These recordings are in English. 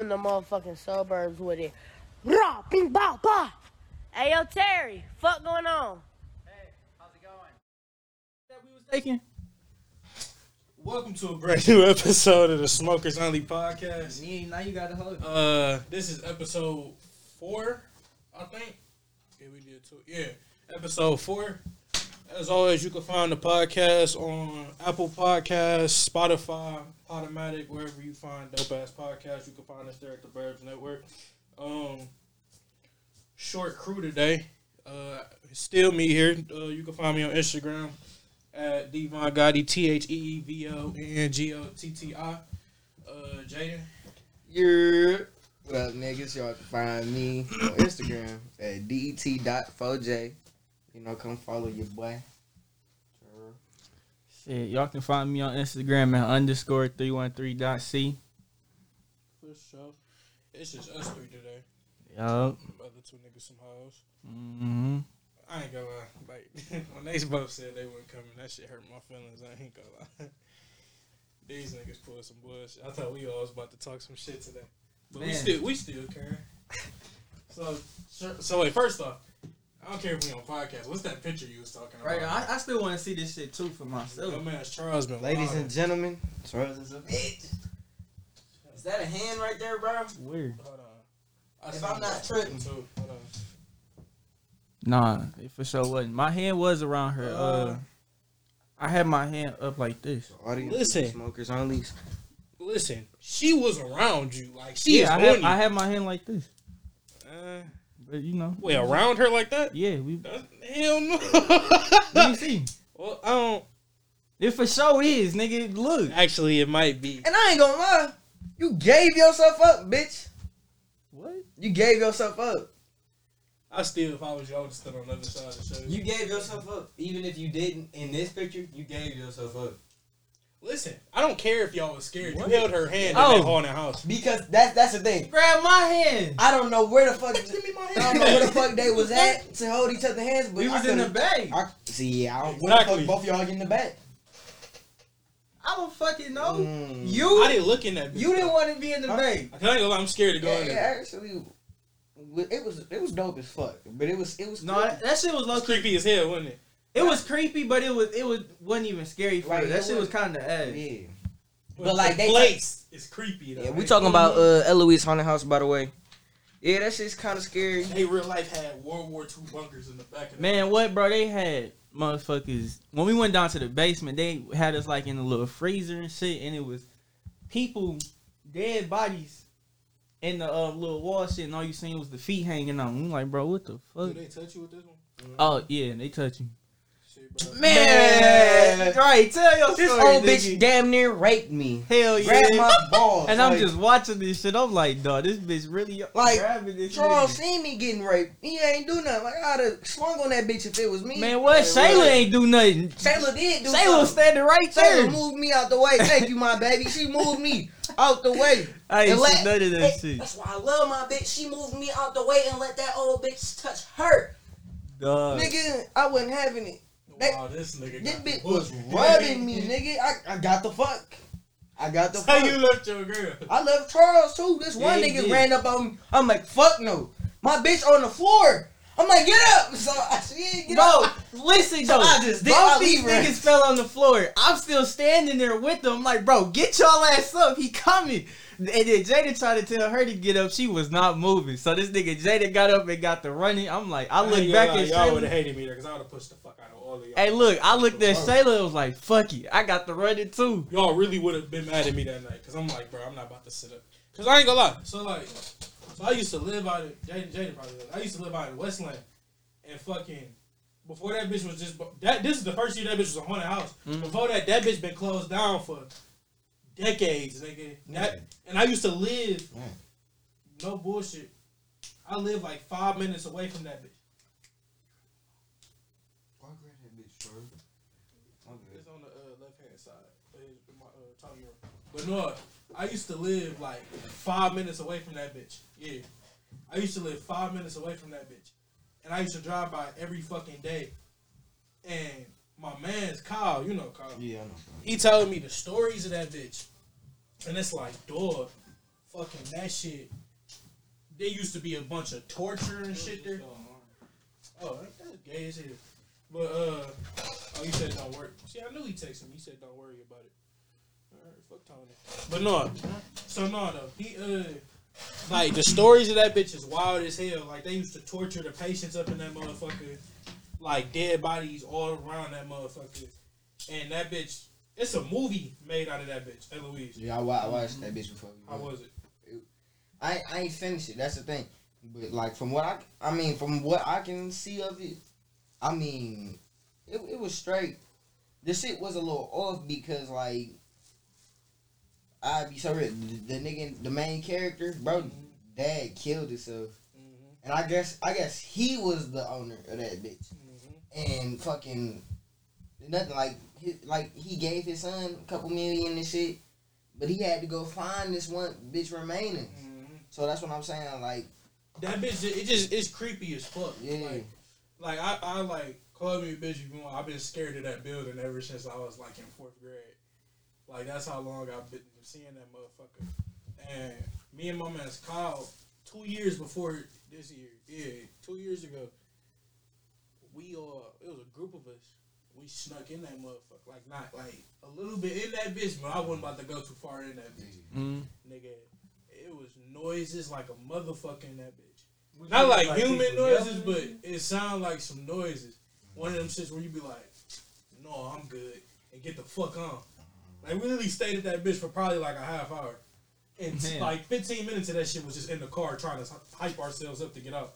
in the motherfucking suburbs with it. Rah, bing, ba, ba. Hey, yo, Terry, fuck going on? Hey, how's it going? That we was taking. Welcome to a brand new episode of the Smokers Only podcast. Yeah, now you got to hold. Uh, this is episode four, I think. Yeah, we did two. Yeah, episode four. As always, you can find the podcast on Apple Podcasts, Spotify, Podomatic, wherever you find dope ass podcasts. You can find us there at the Burbs Network. Um, short crew today. Uh, still me here. Uh, you can find me on Instagram at Devon Gotti, T H E E V O N G O T T I. Uh, Jaden. Yeah. What up, niggas? Y'all can find me on Instagram at det.4j. You know, come follow your boy. Shit, y'all can find me on Instagram at underscore three one three dot c. For sure. It's just us three today. Yup. Other two niggas some hoes. Mm-hmm. I ain't gonna lie. Like when they both said they weren't coming, that shit hurt my feelings. I ain't gonna lie. These niggas pulled some bullshit. I thought we all was about to talk some shit today, but we still we still care. So so- so wait. First off, I don't care if we on podcast. What's that picture you was talking about? Right, I, I still want to see this shit too for myself. Your man's Charles been Ladies wildin'. and gentlemen, Charles is a bitch. Is that a hand right there, bro? Weird. Hold on. I if I'm not tripping. too. Hold on. Nah, it for sure wasn't. My hand was around her. Uh, Uh. I had my hand up like this. Audience, Listen. smokers only. Listen, she was around you. Like she yeah, I is had, you. I had my hand like this. Uh, But you know. wait, around her like that? Yeah, we. Uh, Hell no. Let me see. well, I don't. It for sure is, nigga. Look. Actually, it might be. And I ain't gonna lie, you gave yourself up, bitch. What? You gave yourself up. I still, if I was you, I would stood on the other side of the show. You gave yourself up. Even if you didn't in this picture, you gave yourself up. Listen, I don't care if y'all was scared. What? You held her hand in Oh. that haunted house. Because that's that's the thing. Grab my hand. I don't know where the fuck Give me my hand. I don't know where the fuck they was at to hold each other's hands, but We I was in the could've- bag. I, see, yeah, I don't, where Exactly. the fuck both y'all get in the back? I don't fucking know. Mm. You I didn't look in that. bitch. you didn't want to be in the Huh? bag. I can't go. I'm scared to go Yeah, in yeah, there. actually, it was it was dope as fuck, but it was it was No, that, that shit was low It's key. creepy as hell, wasn't it? It was creepy, but it was it was wasn't even scary for Right, her. That shit was was- kind of ass. yeah. But, But, like, the they- place is creepy. Though. Yeah, we Like, talking about uh Eloise haunted house by the way. Yeah, that shit's kind of scary. They real life had World War II bunkers in the back of the Man, what, bro? They had motherfuckers. When we went down to the basement, they had us like in a little freezer and shit, and it was people, dead bodies in the uh, little wall shit, and all you seen was the feet hanging out. We like, bro, what the fuck? Do fuck? they touch you with this one? Oh yeah, they touch you. Shit, bro. Man, right? Tell your this story, old bitch nigga. damn near raped me. Hell Grabbed yeah. my balls. And I'm just watching this shit. I'm like, dog, this bitch really Like, grabbing this. Charles nigga. seen me getting raped. He ain't do nothing. Like I'd have swung on that bitch if it was me. Man, what? Like, Shayla ain't do nothing. Shayla did do Shayla was something. standing right Shayla there. moved me out the way. Thank you, my baby. She moved me out the way. I ain't let- none of that shit. That's why I love my bitch. She moved me out the way and let that old bitch touch her. Dog. Nigga, I wasn't having it. That- Wow, this nigga. This got the bitch was rubbing me, nigga. I, I got the fuck. I got the That's how fuck. you left your girl. I left Charles too. This one Yeah, he nigga did. ran up on me. I'm like, fuck no. My bitch on the floor. I'm like, get up. So I said, yeah, get Bro, up. listen So though. I just did- Both I these leave her. niggas fell on the floor. I'm still standing there with them. I'm like, bro, get y'all ass up. He coming. And then Jada tried to tell her to get up. She was not moving. So this nigga Jada got up and got the running. I'm like, I look ain't back gonna at y'all would have hated me there because I would have pushed the fuck out of all of y'all. Hey, look, I looked at Shayla and was like, fuck it. I got the running too. y'all really would have been mad at me that night because I'm like, bro, I'm not about to sit up. Because I ain't gonna lie. So, like, so I used to live out in, Jaden, Jaden probably lives. I used to live out in Westland and fucking, before that bitch was just, that this is the first year that bitch was a haunted house. Mhm. Before that, that bitch been closed down for decades, nigga. That, and I used to live, Yeah. no bullshit, I live like five minutes away from that bitch. It's on the uh, left hand side. It's my, uh, tongue room. But no, I used to live like five minutes away from that bitch. Yeah. I used to live five minutes away from that bitch. And I used to drive by every fucking day. And my man's Kyle, you know Kyle. Yeah, I know. He told me the stories of that bitch. And it's like, dog, fucking that shit. There used to be a bunch of torture and shit there. Oh, that's gay as hell. But uh, oh, you said don't worry. See, I knew he texted me. He said don't worry about it. All right, fuck Tony. But no, so no though. He uh, like the stories of that bitch is wild as hell. Like they used to torture the patients up in that motherfucker, like dead bodies all around that motherfucker, and that bitch. It's a movie made out of that bitch, Eloise. Yeah, I, I watched that bitch before. How was it? I I ain't finished it. That's the thing. But like from what I I mean from what I can see of it, I mean it it was straight. The shit was a little off because like I be so real. The, the nigga, the main character, bro, dad killed himself, Mm-hmm. and I guess I guess he was the owner of that bitch, Mm-hmm. and fucking nothing like his, like he gave his son a couple million and shit, but he had to go find this one bitch remaining. Mm-hmm. So that's what I'm saying. Like, That bitch, it just it's creepy as fuck. Yeah. Like, like I, I like call me a bitch if you want. I've been scared of that building ever since I was like in fourth grade. Like that's how long I've been seeing that motherfucker. And me and my man's Kyle, two years before this year, yeah, two years ago, we uh, it was a group of us. We snuck in that motherfucker, like not like a little bit in that bitch, but I wasn't about to go too far in that bitch, Mm. nigga. It was noises like a motherfucker in that bitch. Not like, human noises, but it sound like some noises. One of them shits where you be like, "No, I'm good," and get the fuck on. Like we literally stayed at that bitch for probably like a half hour, and Man. like 15 minutes of that shit was just in the car trying to hype ourselves up to get out.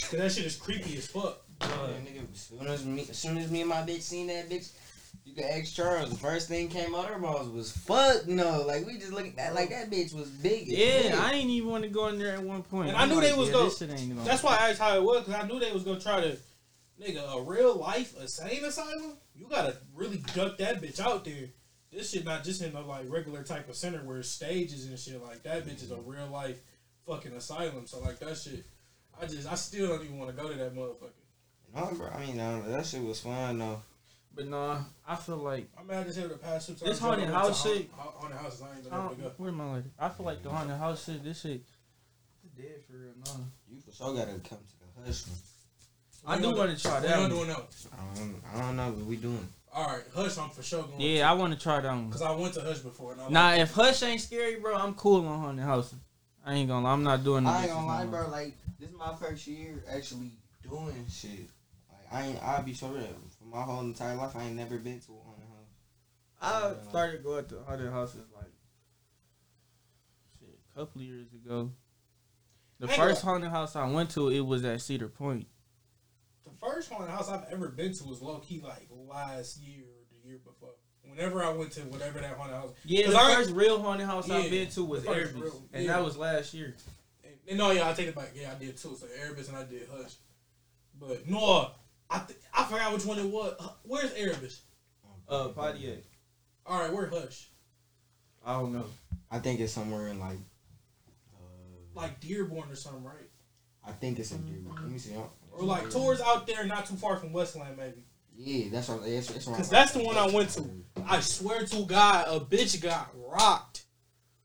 Cause that shit is creepy as fuck. yeah, nigga, as soon as me, as soon as me and my bitch seen that bitch, you can ask Charles. The first thing came out of her mouth was "fuck no." Like we just look at that, like that bitch was big. as Yeah, hell. I ain't even want to go in there at one point. And I I'm knew like, they was yeah, gonna- this shit ain't gonna- That's why I asked how it was, cause I knew they was gonna try to, nigga, a real life insane asylum. You gotta really duck that bitch out there. This shit not just in a like regular type of center where it's stages and shit like that. Bitch is a real life fucking asylum. So like that shit, I just I still don't even want to go to that motherfucker. No, bro. I mean, uh, that shit was fun though. But nah, I feel like I'm mad as hell the past two times. This I haunted went to house shit- haunt- Haunted houses, I ain't been I able to go. don't, where my lady? I feel like the haunted house shit. This shit, dead for real. No, You for sure gotta come to the hush. one. I do want to try that. y'all One. doing now? I don't, I don't know what we doing. All right, Hush, I'm for sure going. Yeah, I want to try that one. Cause I went to Hush before. And I Nah, like if Hush ain't scary, bro, I'm cool on haunted house. I ain't gonna lie, I'm not doing. I this ain't gonna lie, bro. Like this is my first year actually doing shit. Like I ain't. I'll be so real. For my whole entire life, I ain't never been to a haunted house. I uh, started going to haunted houses like shit, a couple years ago. The first haunted house I went to, it was at Cedar Point. The first haunted house I've ever been to was low key like last year or the year before. Whenever I went to whatever that haunted house, Yeah, 'Cause the I- first real haunted house Yeah, I've been to was the Erebus, real- and yeah. that was last year. and, and no, yeah, I take it back. Yeah, I did too. So Erebus and I did Hush, but no, I th- I forgot which one it was. Uh, Where's Erebus? Uh, Pontiac. All right, where Hush? I don't know. I think it's somewhere in like. Uh, Like Dearborn or something, right? I think it's in Dearborn. Let me see. huh? Or like tours out there, not too far from Westland, maybe. Yeah, that's what. That's, that's what Cause I'm- that's the one I went to. I swear to God, a bitch got rocked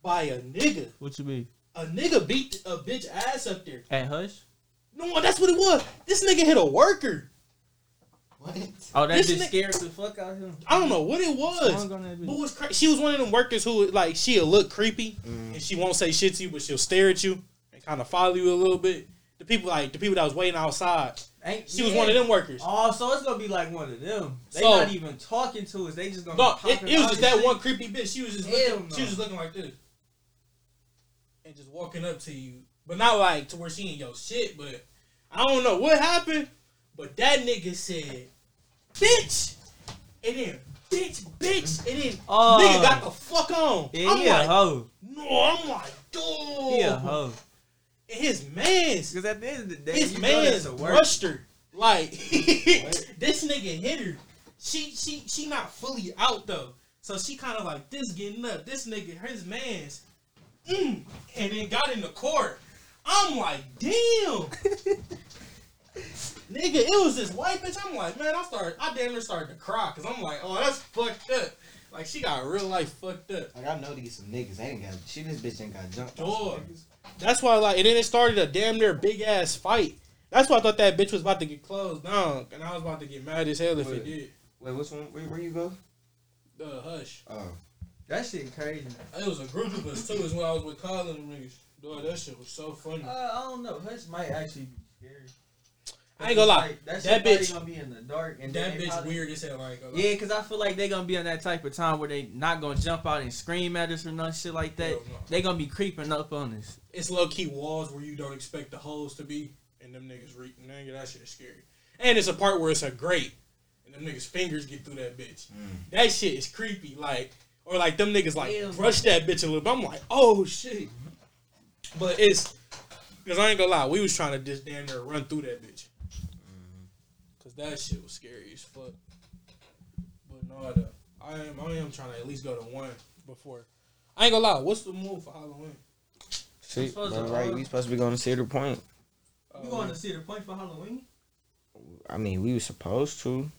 by a nigga. What you mean? A nigga beat a bitch ass up there. At Hush? No, that's what it was. This nigga hit a worker. What? Oh, that This just ni- scared the fuck out of him. I don't know what it was. Swung on that bitch. But was cra- she was one of them workers who like she'll look creepy Mm. and she won't say shit to you, but she'll stare at you and kind of follow you a little bit. The people like the people that was waiting outside. Ain't- She was yeah. one of them workers. Oh, so it's gonna be like one of them. They So- not even talking to us. They just gonna. No, it, it was just that shit. one creepy bitch. She was just looking, no. she was just looking like this and just walking up to you, but not like to where she ain't your shit. But I don't know what happened. But that nigga said, "Bitch," and then "bitch, bitch," and then Oh. nigga got the fuck on. Yeah, I'm he a like, hoe. no, I'm like, dude. He a hoe. His man's, Because at the end of the day, his you know that's man's a work. rushed her. Like this nigga hit her. She she she not fully out though. So she kind of like this getting up. This nigga, his man's, mm, and then got in the court. I'm like, damn. Nigga, it was this white bitch. I'm like, man, I started, I damn near started to cry because I'm like, oh, that's fucked up. Like she got real life fucked up. Like I know these some niggas ain't got shit. This bitch ain't got jumped. by Dog. That's why like and then it started a damn near big ass fight. That's why I thought that bitch was about to get closed down, and I was about to get mad as hell if it did. Wait, which one? Where, where you go? The hush. Oh, That shit crazy. It was a group of us too. Is when I was with Colin and niggas. Dog, that shit was so funny. Uh, I don't know. Hush might actually be scary. I ain't gonna lie. Like, that, That shit probably bitch- gonna be in the dark, and that bitch probably- weird as hell. I ain't. Yeah, cause I feel like they gonna be on that type of time where they not gonna jump out and scream at us or no shit like that. Hell no. They gonna be creeping up on us. It's low key walls where you don't expect the holes to be, and them niggas re- nigga, that shit is scary. And it's a part where it's a grate, and them niggas fingers get through that bitch. Mm. That shit is creepy. Like, or like them niggas like Yeah. brush that bitch a little bit. I'm like, oh shit. But it's because I ain't gonna lie, we was trying to just damn near run through that bitch. Cause that shit was scary as fuck. But no, the, I am I am trying to at least go to one before. I ain't gonna lie. What's the move for Halloween? shit, supposed bro, right? We supposed to be going to Cedar Point. You going to Cedar point for Halloween? I mean, we were supposed to.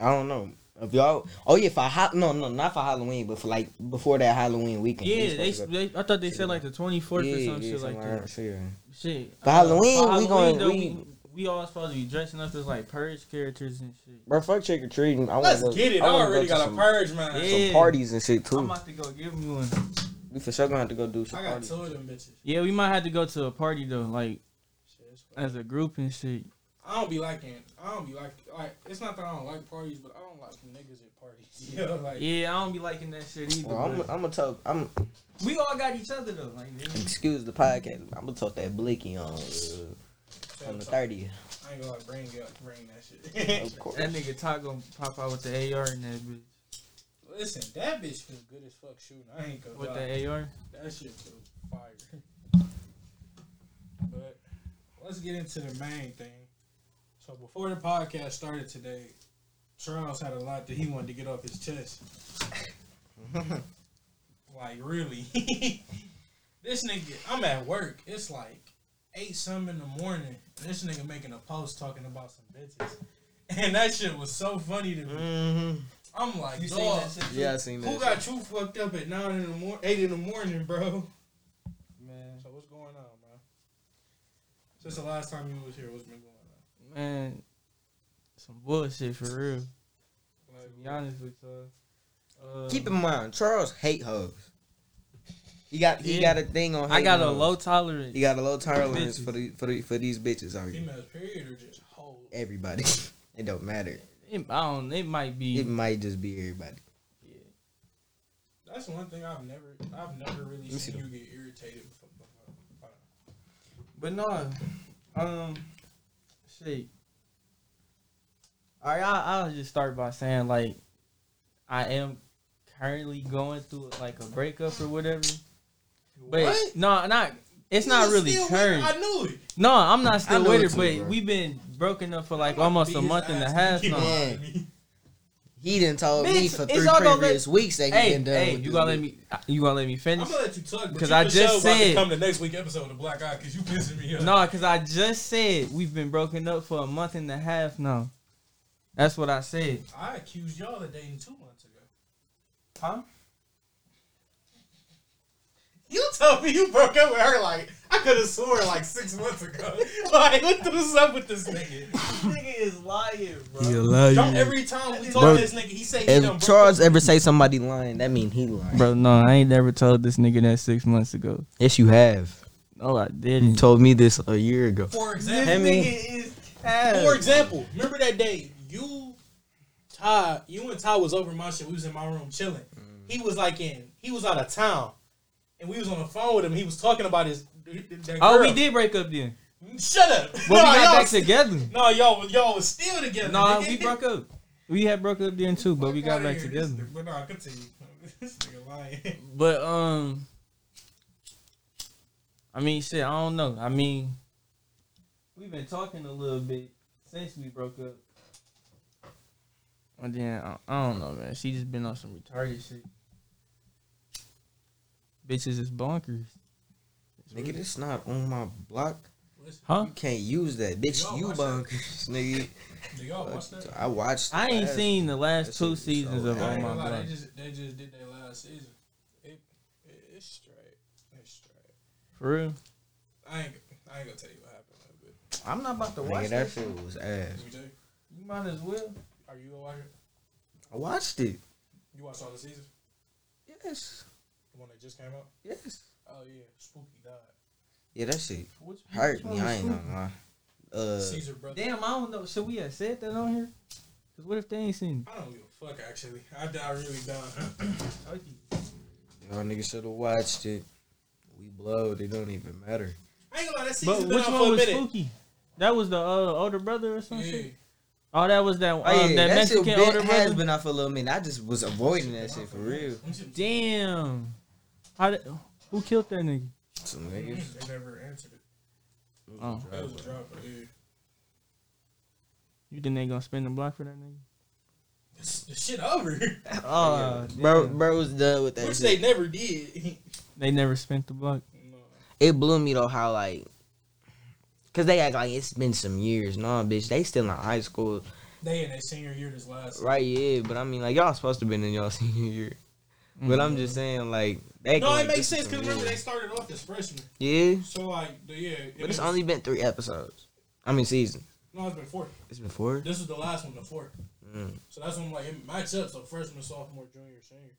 I don't know. If y'all, oh yeah, for ha- no, no, not for Halloween, but for like before that Halloween weekend. we Yeah, they, supposed to they. I thought they said like the twenty fourth or some shit like somewhere that. else, yeah. Shit. For Halloween, for we going- though, we- we, we all supposed to be dressing up as like purge characters and shit. Bro, fuck trick or treating. I Let's want to get it. I wanna already go to got a purge, man. Yeah. some parties and shit too. I'm about to go give me one. We for sure gonna have to go do some I got parties. two of them bitches. Yeah, we might have to go to a party though, like Shit, as a group and shit. I don't be liking. I don't be like like. It's not that I don't like parties, but I don't like niggas at parties. You know, like Yeah, I don't be liking that shit either. Well, I'm, I'm gonna talk. I'm we all got each other though. Like, excuse the podcast. I'm gonna talk that blicky on uh, on the thirtieth. I ain't gonna like bring it, bring that shit. Of course. that nigga Todd gonna pop out with the AR and that bitch. Listen, that bitch feel good as fuck shooting. I ain't gonna With lie. the AR. That shit feel fire. But let's get into the main thing. So before the podcast started today, Charles had a lot that he wanted to get off his chest. like really, this nigga. I'm at work. It's like eight some in the morning. This nigga making a post talking about some bitches, and that shit was so funny to me. Mm-hmm. I'm like, You seen that shit? Yeah, I seen that. who got you fucked up at nine in the morning, eight in the morning, bro? Man, So what's going on, man? Since the last time you was here, what's been going on? man, some bullshit for real. Like, To be honest with you. Uh, Keep in mind, Charles hate hoes. He got he Yeah. got a thing on. I got hating a hoes. low tolerance. He got a low tolerance for the for the for these bitches out here. females, period, or just whole? Everybody. it don't matter. It, I don't. It might be. It might just be everybody. Yeah. That's one thing I've never, I've never really me see seen you get irritated before. before. But no, um, shit. All right, I, I'll just start by saying like, I am currently going through like a breakup or whatever. But What? no, not. It's not really still with current. I knew it. No, I'm not still know with it too, but bro. we've been broken up for like almost a month and a half he now. Man. me. He didn't told me for three all gonna previous weeks that he Hey, been done hey, with you this gonna let me? You gonna let me I'm finish? gonna let you talk, but 'Cause you I just sure about to said- come to next week episode of Black Eye because you pissing me off. No, because I just said we've been broken up for a month and a half now. That's what I said. I accused y'all of dating two months ago. Huh? You told me you broke up with her like I could have sworn like six months ago. like what the what's up with this nigga? This nigga is lying, bro. Don't every time we talk Bro, to this nigga, he say he done If broke Charles up. ever say somebody lying, that mean he lying. Bro, no, I ain't never told this nigga that six months ago. Yes, you have. No, I didn't. told me this a year ago. For example, Hemi. nigga is cat. for example, remember that day you, Ty, you and Ty was over my shit. We was in my room chilling. Mm. He was like in, he was out of town, and we was on the phone with him. He was talking about his. That Oh, we did break up then. Shut up. But no, we got back together. No, y'all y'all was still together. No, nigga. we broke up. We had broke up then too, but we got back here. together. This- But no, continue. this nigga lying. But um, I mean, shit, I don't know. I mean, we've been talking a little bit since we broke up. And then I, I don't know, man. She just been on some retarded shit. Bitches is bonkers. Nigga, this not on my block. Huh? You can't use that, bitch. Y'all You bonkers, nigga. watch? I watched. I ain't last- seen the last two seasons so of I Oh My gonna Block. they just they just did their last season. It, it it's straight. It's straight. For real. I ain't I ain't gonna tell you what happened, but I'm not about to Nigga, watch that that. shit was ass. let me tell you. You might as well. Are you gonna watch it? I watched it. You watched all the seasons? Yes. The one that just came out? Yes. Oh yeah, Spooky died. Yeah, that shit Which, hurt which me. I ain't Spooky? gonna lie. Uh, Caesar brother. Damn, I don't know. Should we have said that on here? Cause what if they ain't seen I don't give a fuck actually. I, I really don't. y'all niggas should have watched it. We blowed. It don't even matter. I ain't gonna lie, that But season's been which out one was minute. Spooky? That was the uh, older brother or some Yeah. shit. Oh, that was that um, Oh, yeah, that, that, shit Mexican been, older has brother. been out for a little minute. I just was avoiding that shit for real. Damn. How did, who killed that nigga? Some niggas. They never answered it. Oh. It was a drop. You think they gonna spin the block for that nigga? The, the shit over. Oh, Bro, bro was done with that Which shit. they never did. they never spent the block. no. it blew me though how like Cause they act like it's been some years. No, bitch, they still in high school, They in their senior year this last. right? Yeah, but I mean, like y'all supposed to been in y'all senior year. But I'm just saying, like, they No, it makes sense because remember they started off as freshmen. yeah, So like, yeah. it but it's was- only been three episodes. I mean, season. no, it's been four. It's been four. This is the last one, the four. Mm. So that's when I'm like it match up. So freshman, sophomore, junior, senior.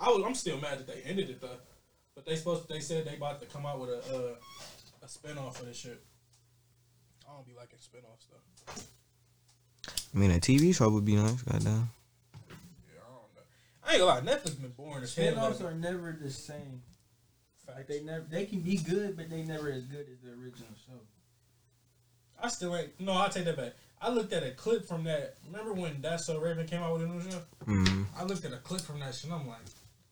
I was. I'm still mad that they ended it though. But they supposed. They said they about to come out with a uh, a spinoff of this shit. I don't be liking spinoffs though. I mean, a TV show would be nice. Goddamn. Yeah, I don't know. I ain't gonna lie. Netflix been boring as hell. Spinoffs lately. are never the same. Like they never, they can be good, but they never as good as the original show. I still ain't. No, I take that back. I looked at a clip from that. Remember when That's So Raven came out with a new show? Mm. I looked at a clip from that shit. and I'm like,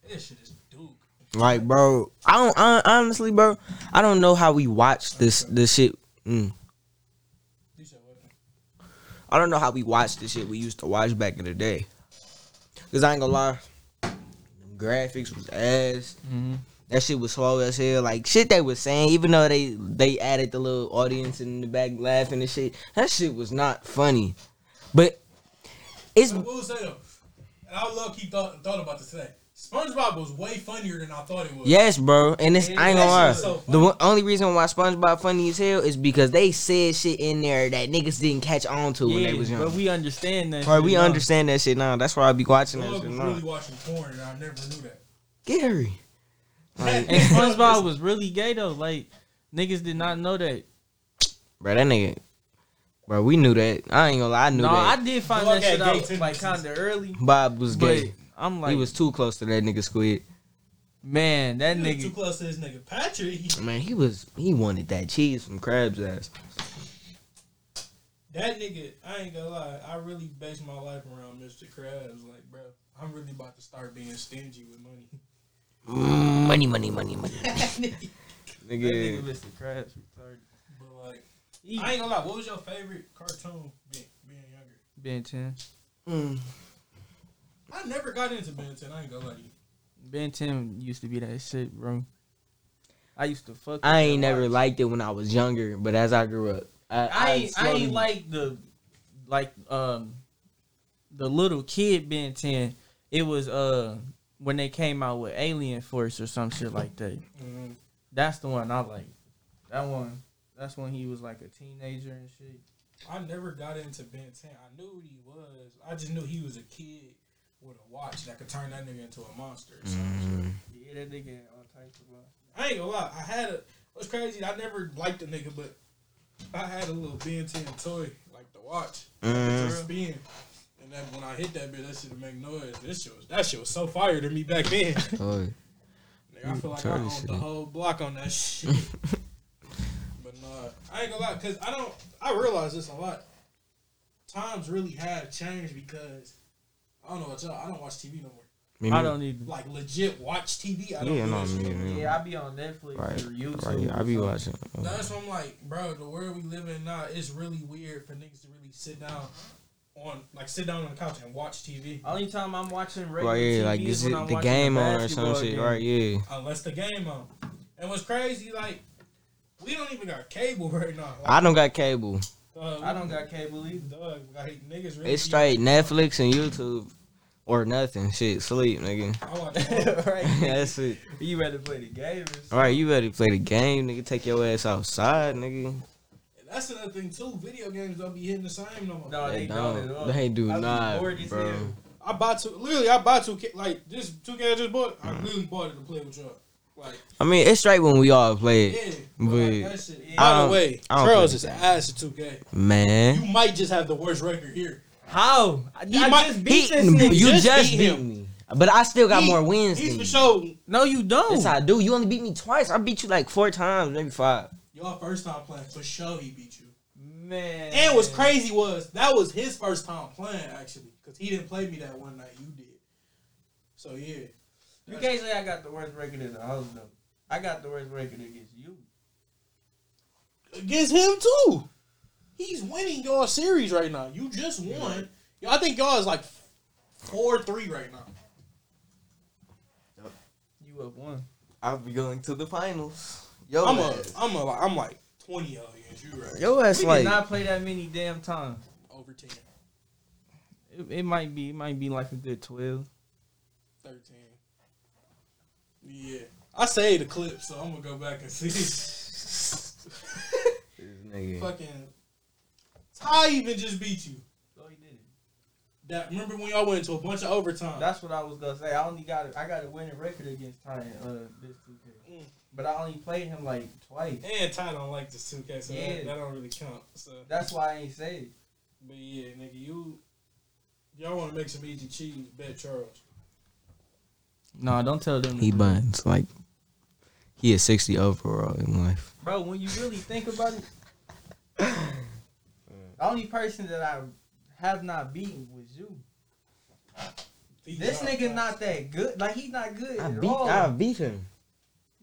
this shit is Duke. Like, bro, I don't I, honestly, bro. I don't know how we watch this this shit. Mm. You said what? I don't know how we watch the shit we used to watch back in the day. Cause I ain't gonna lie, them graphics was ass. Mm-hmm. That shit was slow as hell. Like shit they was saying, even though they they added the little audience in the back laughing and shit. That shit was not funny. But it's I will say though, and I love key thought thought about this today. SpongeBob was way funnier than I thought it was. yes, bro. And it's I ain't gonna lie. so the funny. one, only reason why SpongeBob funny as hell is because they said shit in there that niggas didn't catch on to when they was young. but we understand that. Right, shit we now. understand that shit now. That's why I be watching that Doug shit was now. really watching porn, and I never knew that. Gary. Like, And SpongeBob was really gay though. Like niggas did not know that. bro, that nigga. Bro, we knew that. I ain't gonna lie, I knew that. No, I did find Dog that shit out like kind of early. Bob was But gay. I'm like, he was too close to that nigga Squid. man, that He was too close to this nigga Patrick. Man, he was. He wanted that cheese from Krabs ass. That nigga, I ain't gonna lie. I really base my life around Mr. Krabs. Like, bro, I'm really about to start being stingy with money. Mm, money, money, money, money. That nigga. nigga Mr. Krabs retarded. But like, He I ain't gonna lie. What was your favorite cartoon being, being younger? Ben 10. Mm. I never got into Ben 10. I ain't gonna lie to you. Ben 10 used to be that shit, bro. I used to fuck. I ain't that never watch. liked it when I was younger, but as I grew up, I, I ain't, I slowly- ain't like the like um the little kid Ben 10. It was uh when they came out with Alien Force or some shit like that. Mm-hmm. That's the one I like. That one. That's when he was like a teenager and shit. I never got into Ben 10. I knew what he was. I just knew he was a kid with a watch that could turn that nigga into a monster. Or something. Mm. Yeah, that nigga all types of. Uh, I ain't gonna lie. I had a. What's crazy? I never liked the nigga, but I had a little Ben 10 toy, like the watch, Mm. to spin. And then when I hit that bit, that shit would make noise. This shit was that shit was so fire to me back then. Oh, Nigga, I feel like I owned shit. the whole block on that shit. but nah, I ain't gonna lie, cause I don't. I realize this a lot. Times really have changed because I don't know what y'all. I don't watch TV no more. me I don't even. Like legit watch TV. I don't Yeah, do no, that shit me no more. neither. Yeah, I be on Netflix Right, or YouTube. Right, I or be watching. That's what I'm like, bro. The world we live in now is really weird for niggas to really sit down on, like, sit down on the couch and watch TV. Only time I'm watching regular Right, yeah, TV like is is when I'm the game a on or some shit? game. Right, yeah. unless the game on. And what's crazy, like, We don't even got cable right now. I don't got cable. Dog, I don't got cable either. Dog, like niggas really. It's straight Netflix and YouTube or nothing. Shit, sleep, nigga. I watch right. That's it. You ready to play the game. or something. All right, you ready to play the game, nigga? Take your ass outside, nigga. And That's another thing too. Video games don't be hitting the same no more. No, they, They don't. don't. They do I be not, bored bro. hell. I bought two. Literally, I bought two. Like this two K I just bought. I Mm. literally bought it to play with y'all. Like I mean, it's straight when we all play it, yeah, but but that shit. I By the way, Charles is ass at two K. man. You might just have the worst record here. How? I, He I might- just He, beat this nigga. you just just, beat beat, him. me, but I still got He- more wins He's than for sure. no, you don't. Yes, I do. You only beat me twice. I beat you like four times, maybe five. Y'all first time playing for sure. He beat you. Man. And what's crazy was that was his first time playing actually, because he didn't play me that one night. You did. So yeah, You can't say I got the worst record in the house though. I got the worst record against you. against him too. He's winning y'all series right now. You just won. Y'all, I think y'all is like four three right now. You up one. I'll be going to the finals. Yo, I'm a, I'm a, I'm like twenty of against you right. yo ass We like did not play that many damn times. Over 10, It, it might be. It might be like a good twelve. Yeah, I saved the clip, so I'm gonna go back and see. This nigga. Fucking Ty even just beat you. No, he didn't. That remember when y'all went into a bunch of overtime? That's what I was gonna say. I only got. I got a winning record against Ty. in, Uh, this 2K. Mm. But I only played him like twice. and Ty don't like this 2K, so Yeah. that, that don't really count. So, That's why I ain't say it. but yeah, nigga, you y'all want to make some easy cheese? Bet Charles. No, don't tell them. He buns like he is sixty overall in life. Bro, when you really think about it, the only person that I have not beaten was you. These This are nigga facts. not that good. Like he's not good I at beat all. I beat him.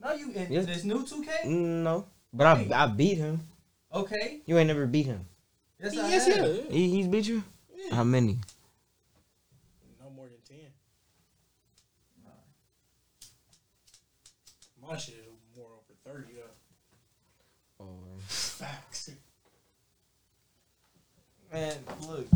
no, you in Yes. this new 2K? No, but I I beat him. Okay. You ain't never beat him. Yes, I Yes, have. yeah, yeah. He, he's beat you. Yeah. How many? No more than ten. My shit is more over thirty though. Oh, Facts. Man, look,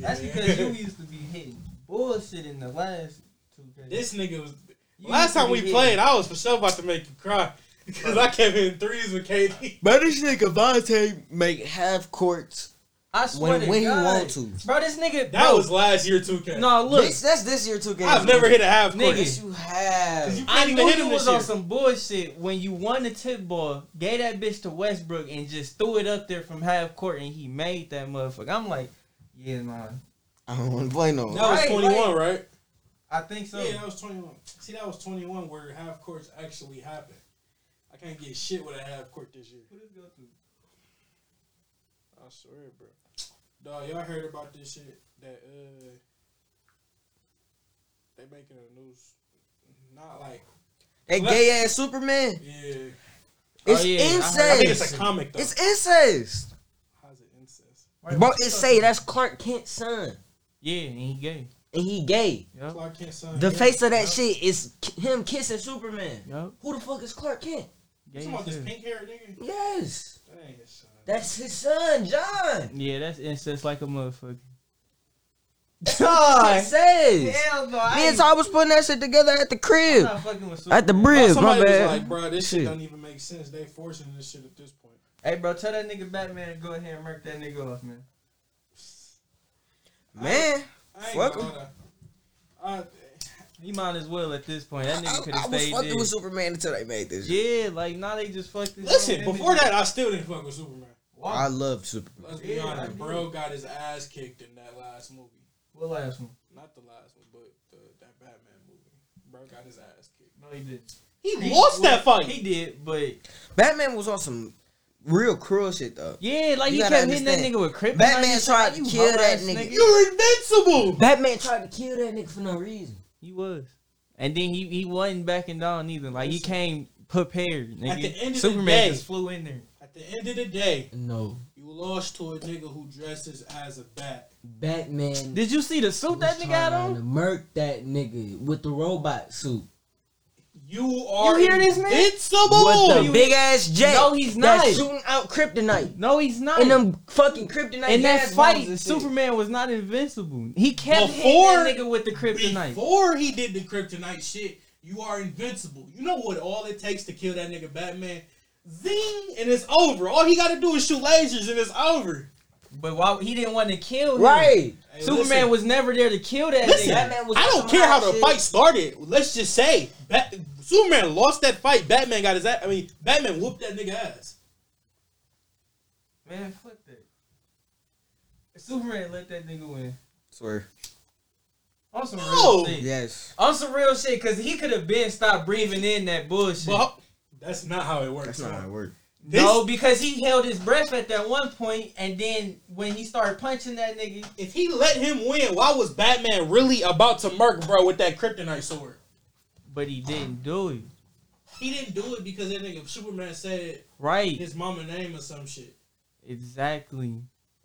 that's because you used to be hitting bullshit in the last 2K. This nigga was. You last time we hitting- played, I was for sure about to make you cry because I kept hitting threes with KD. But this nigga Vontae make half courts I swear when to when he God. want to. Bro, this nigga. That bro, was last year 2K. No, look. This- that's this year two games. I've never hit a half court. Nigga. You have. You I can't even knew hit you him was this on some bullshit when you won the tip ball, gave that bitch to Westbrook, and just threw it up there from half court, and he made that motherfucker. I'm like, yeah, nah. I don't want to play no. That was Right, 21, right? I think so. Yeah, that was 21. See, that was 21 where half courts actually happened. I can't get shit with a half court this year. Who this go to? I swear, bro. Dog, y'all heard about this shit that uh they making a news not like That gay ass Superman. yeah. It's Oh, yeah, I heard- incest. I think it's a comic though. It's incest. How's it incest? Bro, it say that's Clark Kent's son, Yeah, and he gay. and he gay. Yup. Clark Kent's son. The yeah. face of that Yup. shit is him kissing Superman. Yup. Who the fuck is Clark Kent? You Gay talking about as this pink hair nigga? Yes, That ain't his son. That's his son, John. Yeah, that's incest like a motherfucker. It says. Hell no, Me and ain't, Ty was putting that shit together at the I'm crib. not fucking with At the Superman. bridge, my Somebody was bad. like, bro, this shit Shit. don't even make sense. They forcing this shit at this point. Hey, bro, tell that nigga Batman to go ahead and murk that nigga off, man. Man, I ain't Fuck gonna him. lie. I, He might as well at this point. That I, nigga could I have was stayed fucking there. with Superman until they made this. shit. Yeah, like now they just fucked this. listen, whole before that, I still didn't fuck with Superman. I love Superman. Let's be Yeah, honest, did. bro got his ass kicked in that last movie. What last one? Not the last one, but the, that Batman movie. Bro got his ass kicked. No, he didn't. He, lost that fight. He did, but Batman was on some real cruel shit though. yeah, like You he gotta kept hitting that nigga with kryptonite. Batman and tried to kill that hoe-ass nigga. You're invincible. Batman tried to kill that nigga for no reason. He was, and then he he wasn't backing down either. Like he came prepared. Nigga. At the end of the Superman day- just flew in there. At the end of the day, No, you lost to a nigga who dresses as a bat. Batman. Did you see the suit that nigga had trying to on? murk that nigga with the robot suit. You are hear this, man? invincible. With the you- big ass jet. No, he's That's not. shooting out kryptonite. No, he's not. And them fucking kryptonite. in that gas bombs fight. Superman was not invincible. He kept Before- hitting that nigga with the kryptonite. Before he did the kryptonite shit, you are invincible. You know what all it takes to kill that nigga Batman? Zing, and it's over. All he got to do is shoot lasers, and it's over. But why he didn't want to kill him? Right. Hey, Superman listen. was never there to kill that Listen, nigga. Batman was I don't care how hot the fight started. Let's just say, Bat- Superman lost that fight. Batman got his ass. I mean, Batman whooped that nigga ass. Man, fuck that. Superman let that nigga win. Swear. On some No. real shit. Yes. On some real shit, cause he could have been stopped breathing in that bullshit. But that's not how it works. That's not how it works. This- no, because he held his breath at that one point, and then when he started punching that nigga, If he let him win, why was Batman really about to murk bro with that kryptonite sword? but he didn't do it. He didn't do it because that nigga Superman said Right. his mama name or some shit. Exactly.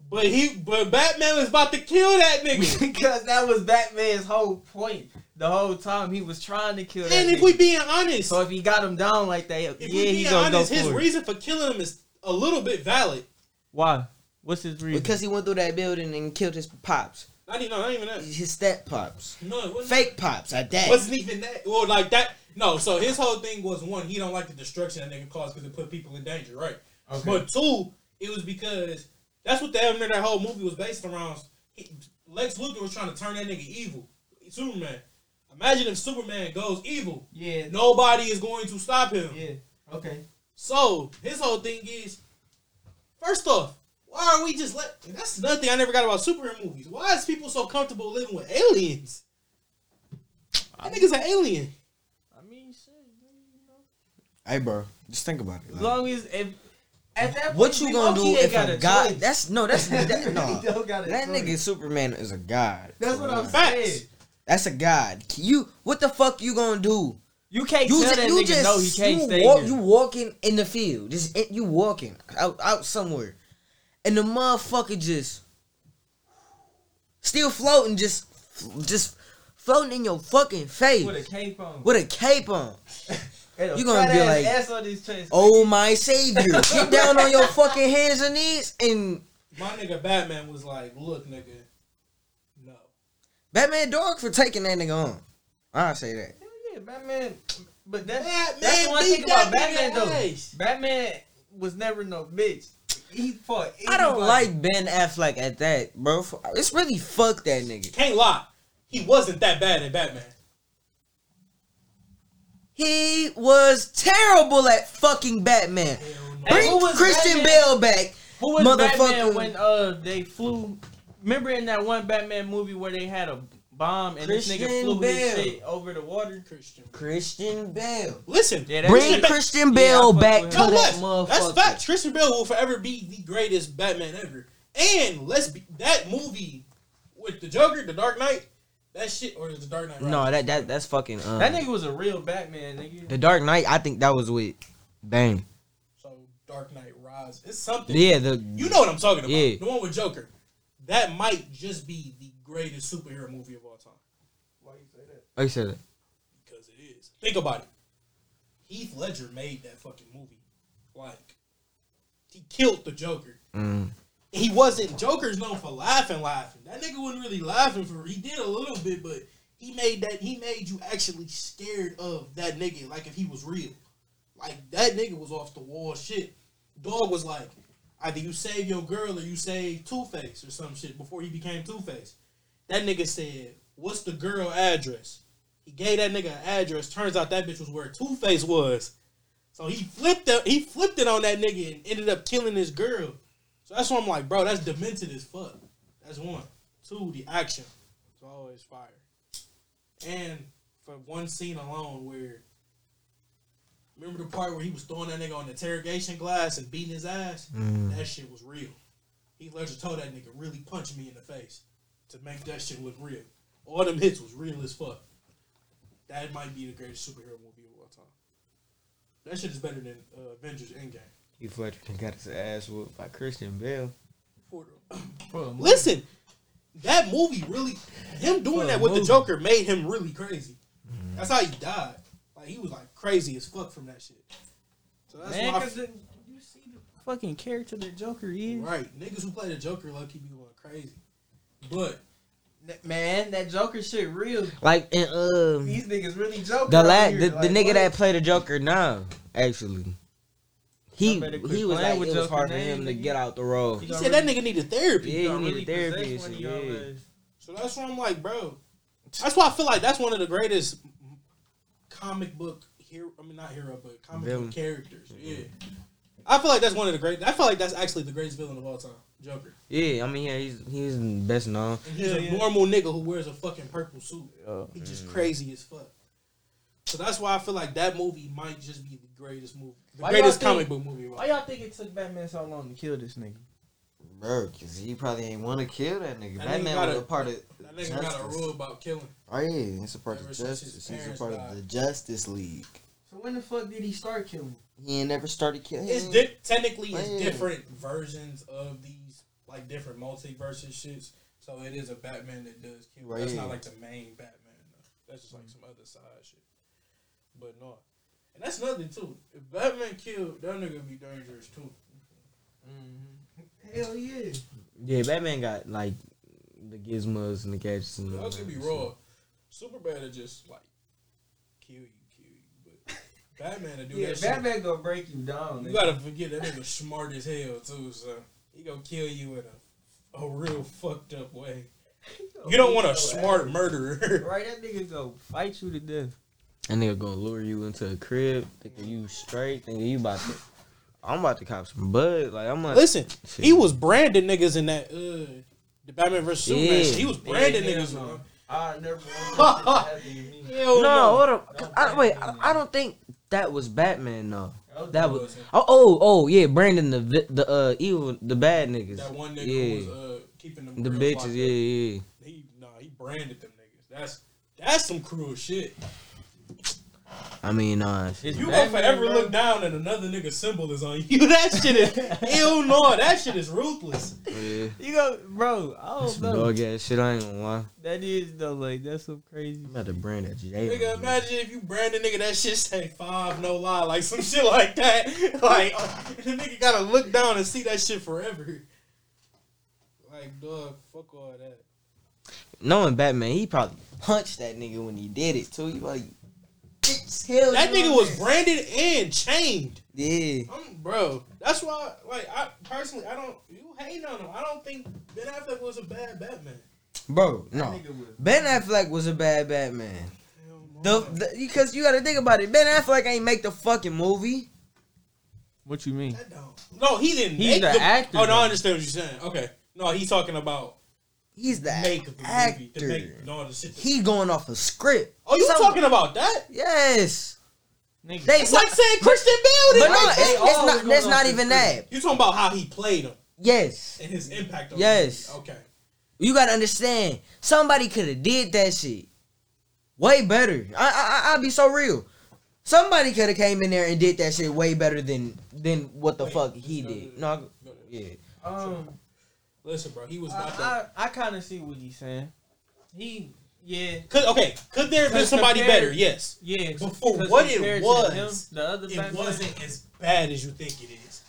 But he, but Batman was about to kill that nigga. because that was Batman's whole point. The whole time he was trying to kill that and if nigga. we being honest, so if he got him down like that, if yeah, we he being gonna honest, go his for it. reason for killing him is a little bit valid. Why? What's his reason? Because he went through that building and killed his pops. Not even, no, not even that. His step pops. No, it wasn't, Fake pops at that. wasn't even that. Well, like that. No, so his whole thing was one, he don't like the destruction that nigga caused because it put people in danger, right? But two, it was because that's what the element of that whole movie was based around. He, Lex Luthor was trying to turn that nigga evil. Superman. Imagine if Superman goes evil. yeah, Nobody is going to stop him. yeah, okay. So his whole thing is, first off, why are we just let? That's another thing I never got about superhero movies. Why is people so comfortable living with aliens? That nigga's an alien. I mean, shit. You know. Hey, bro. Just think about it. As like, long as if at that point, what you gonna do low-key if got a god? choice. That's no. That's that, no. We don't got a That choice. nigga Superman is a god. That's what I'm Facts. saying. That's a god. You. What the fuck you gonna do? You can't You tell just, that you nigga just no, he can't you stay walk, here. you walking in the field, just you walking out out somewhere, and the motherfucker just still floating, just just floating in your fucking face with a cape on. with a cape on. And a you gonna be like, on his chest. Oh my savior! Get down on your fucking hands and knees, and My nigga Batman was like, "Look, nigga, no." Batman dog for taking that nigga on. I say that. Hell yeah, Batman. But that's Batman that's the one thing about Batman though. ass. Batman was never no bitch. He fought. I don't anybody. like Ben Affleck at that, bro. It's really fuck that nigga. Can't lie, he wasn't that bad at Batman. He was terrible at fucking Batman. Hell no. Hey, Bring who Christian Batman? Bale back. Who was Motherfucker. Batman when uh they flew? Remember in that one Batman movie where they had a bomb and this nigga Christian flew Bale. his shit over the water? Christian. Christian Bale. Listen, Yeah, Bring shit- Christian Yeah, Bale fuck back with to. No, that that's, motherfucker. that's facts. Christian Bale will forever be the greatest Batman ever. And let's be that movie with the Joker, The Dark Knight, that shit, or the Dark Knight? Rises? No, that that that's fucking. Um, That nigga was a real Batman, nigga. the Dark Knight. I think that was with Bane. So Dark Knight Rise, it's something. Yeah, the You know what I'm talking about? Yeah. The one with Joker. That might just be the greatest superhero movie of all time Why you say that? I said it. because it is. Think about it. Heath Ledger made that fucking movie. Like he killed the Joker. Mm. He wasn't Joker's known for laughing, laughing. That nigga wasn't really laughing for he did a little bit, but he made that he made you actually scared of that nigga, like if he was real. Like that nigga was off the wall shit. Dog was like, either you save your girl or you save Two Face or some shit before he became Two Face. That nigga said, What's the girl address? He gave that nigga an address. Turns out that bitch was where Two Face was. So he flipped it, he flipped it on that nigga and ended up killing his girl. So that's why I'm like, bro, that's demented as fuck. That's one. Two, the action. It's always fire. And for one scene alone where remember the part where he was throwing that nigga on the interrogation glass and beating his ass? Mm. That shit was real. Heath Ledger told that nigga really punch me in the face to make that shit look real. All them hits was real as fuck. That might be the greatest superhero movie of all time. That shit is better than uh, Avengers Endgame. Heath Ledger got his ass whooped by Christian Bale. For For. Listen, that movie really, him doing that with the. Joker made him really crazy. That's how he died. Like Like he was like crazy as fuck from that shit. So that's Man, why. Cause the, you see the fucking character that Joker is. right, niggas who play the Joker low key be going crazy. But Man, that Joker shit real. Like and um These niggas really Joker. the out la- here. the, the nigga what? that played the Joker now, actually. He he was playing like it was hard for him to get out the road. he got said that nigga needed therapy. Yeah, He he needed really therapy possess and one of shit, y'all yeah. So that's why I'm like, bro. That's why I feel like that's one of the greatest comic book hero. I mean, not hero, but comic Villain. book characters. Yeah, I feel like that's one of the great. I feel like that's actually the greatest villain of all time, Joker. Yeah, I mean yeah, he's he's best known. And he's Yeah, a yeah. normal nigga who wears a fucking purple suit. Oh, He's just crazy as fuck. So that's why I feel like that movie might just be the greatest movie, the Why greatest think- comic book movie. of Why y'all think it took Batman so long to kill this nigga? Bro, cause he probably ain't want to kill that nigga. That Batman nigga got was a- a part of That nigga got a rule about killing. Oh yeah, he's a part Ever of since justice. He's a parents part of the Justice League. So when the fuck did he start killing? He ain't never started killing. It's di- technically it's different versions of these like different multiverses shits. So it is a Batman that does kill. Right. That's not like the main Batman. Though. That's just like some other side shit. But no, and that's nothing too. If Batman killed, that nigga be dangerous too. Mm-hmm. Hell yeah. Yeah, Batman got like the gizmos and the gadgets and all Y'all that could be shit. raw. Superman to just like kill you, kill you. But Batman to do Yeah, that Batman gonna break you down. You nigga. gotta forget that nigga smart as hell too. So he gonna kill you in a a real fucked up way. You don't want a smart murderer. Right, that nigga gonna fight you to death. That nigga gonna lure you into a crib, thinking you straight, thinking you about to. I'm about to cop some bud. Like I'm like, Listen, Shit. he was branding niggas in that uh the Batman vs Superman. Yeah. He was branding Yeah, niggas. no. I never want that to happen to me. Hell no, hold up. Don't I, put wait, I, I don't think that was Batman though. That That was- was oh oh oh yeah, Brandon the the uh evil the bad niggas. That one nigga yeah, was uh keeping them the bitches. locked up. Yeah, yeah. He nah, he branded them niggas. That's that's some cruel shit. I mean, uh, It's You Batman, gonna forever bro. look down and another nigga symbol is on you. That shit is hell no. That shit is ruthless. yeah. You go, bro. I don't Some know. dog ass shit. I ain't gonna lie. That is though, like that's so crazy. I'm about to brand that J. Nigga, imagine if you brand a nigga that shit say five, no lie, like some shit like that. Like the nigga gotta look down and see that shit forever. Like dog, fuck all that. Knowing Batman, he probably punched that nigga when he did it too. He like, "Bitch, hell That nigga know was branded and chained. Yeah. Um, bro, that's why. Like, I personally, I don't. You hate on him. I don't think Ben Affleck was a bad Batman. Bro, no. Ben Affleck was a bad Batman. The, the because you got to think about it. Ben Affleck ain't make the fucking movie. What you mean? No, he didn't. He's make the actor, Oh no. I understand what you're saying. Okay, no, he's talking about He's the make of the actor. movie. To make no the shit. He going off a script. oh, you Some- talking about that? Yes. Nigga. They It's like saying Christian Bale. But no, that. it's, it's not. That's not even that. You talking about how he played him Yes. and his impact on Yes. the movie. Okay. You gotta understand. Somebody could have did that shit way better. I, I I- I'll be so real. Somebody could have came in there and did that shit way better than than what the Wait, fuck he go did. to- No, I- go yeah. Um, Listen, bro, he was not I, that. I, I kind of see what he's saying. He, yeah, Could, okay, could there have been somebody compared- better? Yes. yeah. But for 'cause what it was, him, the other it wasn't as bad as you think it is.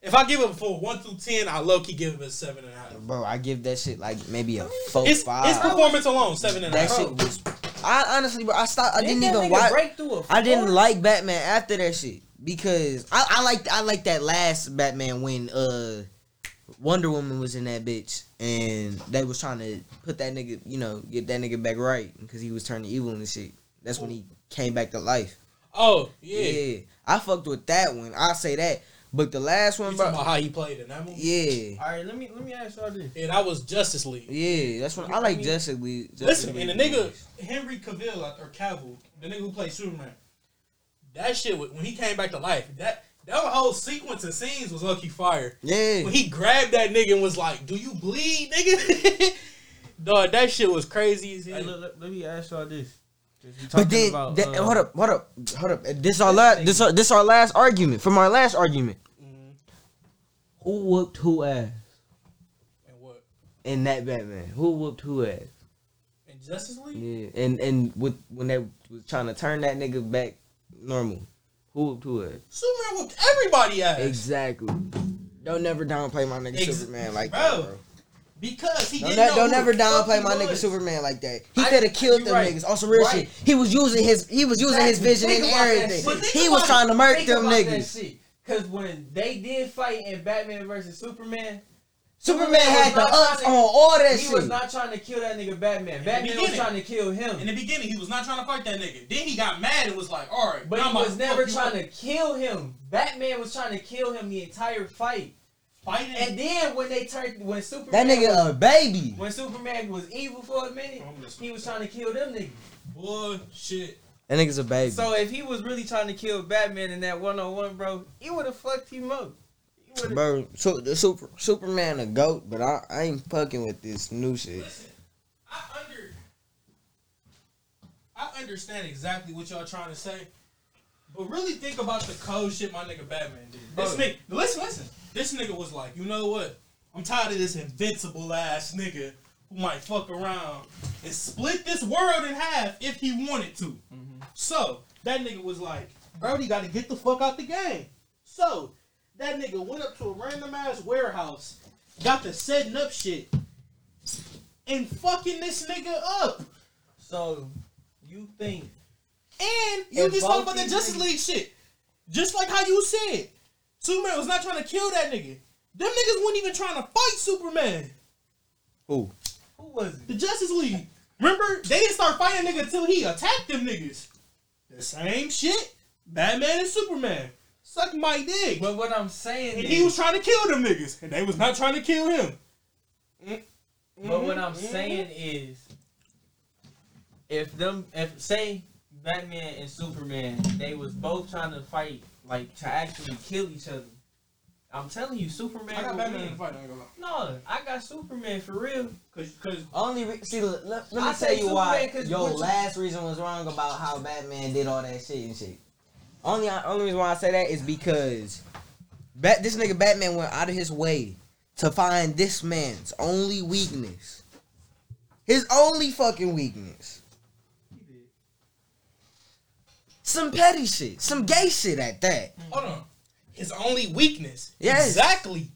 If I give him for one through ten, I low key give him a seven and a half. Bro, I give that shit like maybe a four His, five. his performance alone, seven and a that shit was. I honestly, bro, I stopped. I Didn't didn't even watch. break through a I didn't like Batman after that shit because I, I like I like that last Batman when uh Wonder Woman was in that bitch and they was trying to put that nigga you know get that nigga back right because he was turning evil and shit. That's when he came back to life. Oh Yeah, yeah. I fucked with that one. I say that, but the last You one, talking bro. about how he played in that movie? Yeah, All right, let me let me ask y'all this. Yeah, that was Justice League. yeah, that's when I I like mean, Justice League. Justice Listen, and the League nigga. Henry Cavill or Cavill, the nigga who played Superman, that shit wa- when he came back to life, that that whole sequence of scenes was lucky fire. Yeah, When he grabbed that nigga and was like, "Do you bleed, nigga?" Dog, that shit was crazy as hell. Hey, look, let, let me ask y'all this. But talking then, about, that- uh, hold up, hold up, hold up. This our last, this our, this our last argument from our last argument. Mhm. Who whooped who ass And what? in that Batman? Who whooped who ass? In Justice League? Yeah, and and with when they was trying to turn that nigga back normal. Who whooped who ass? Superman whooped everybody ass. Exactly. Don't never downplay my nigga Ex- Superman like bro. that, bro. Because he Don't, didn't ne- know don't never downplay my nigga. Superman like that. He could have killed them right. niggas. Some real Right. shit. He was using his he was using his vision and Think that everything. shit. But think He was trying to murk them niggas. shit. Cause when they did fight in Batman versus Superman, Superman was had the not ups trying on to- all that shit. he was not trying to kill that nigga Batman. Batman was trying to kill him. In the beginning, he was not trying to fight that nigga. Then he got mad and was like, "All right," But he was never trying up. to kill him. Batman was trying to kill him the entire fight. fighting. And then when they turned, when Superman. That Superman, nigga was, a baby. when Superman was evil for a minute, he was trying to kill them niggas. bullshit. That nigga's a baby. So if he was really trying to kill Batman in that one on one, bro, he would have fucked him up. Bro, so the super Superman a goat, but I, I ain't fucking with this new shit. Listen, I under, I understand exactly what y'all trying to say, but really think about the cold shit my nigga Batman did. This nigga, listen, listen. This nigga was like, you know what? I'm tired of this invincible ass nigga who might fuck around and split this world in half if he wanted to. Mm-hmm. So that nigga was like, Brody got to get the fuck out the game. So that nigga went up to a random ass warehouse, got the setting up shit, and fucking this nigga up. So you think And you And just both talked about the Justice League shit. Just like how you said. Superman was not trying to kill that nigga. Them niggas weren't even trying to fight Superman. Who? who was it? The Justice League. Remember, they didn't start fighting nigga until he attacked them niggas. The same shit. Batman and Superman. Suck my dick. But what I'm saying and is, he was trying to kill them niggas. And they was not trying to kill him. But what I'm Mhm, saying is, if them, if say Batman and Superman, they was both trying to fight, like to actually kill each other. I'm telling you, Superman. I got will Batman in the fight. I ain't gonna lie. No, I got Superman for real. Cause, cause Only re- see, let, let me I tell say you why. Your what you- last reason was wrong about how Batman did all that shit and shit. Only only reason why I say that is because Bat this nigga Batman went out of his way to find this man's only weakness. His only fucking weakness. Some petty shit, some gay shit at that. hold on. His only weakness. Yes. Exactly.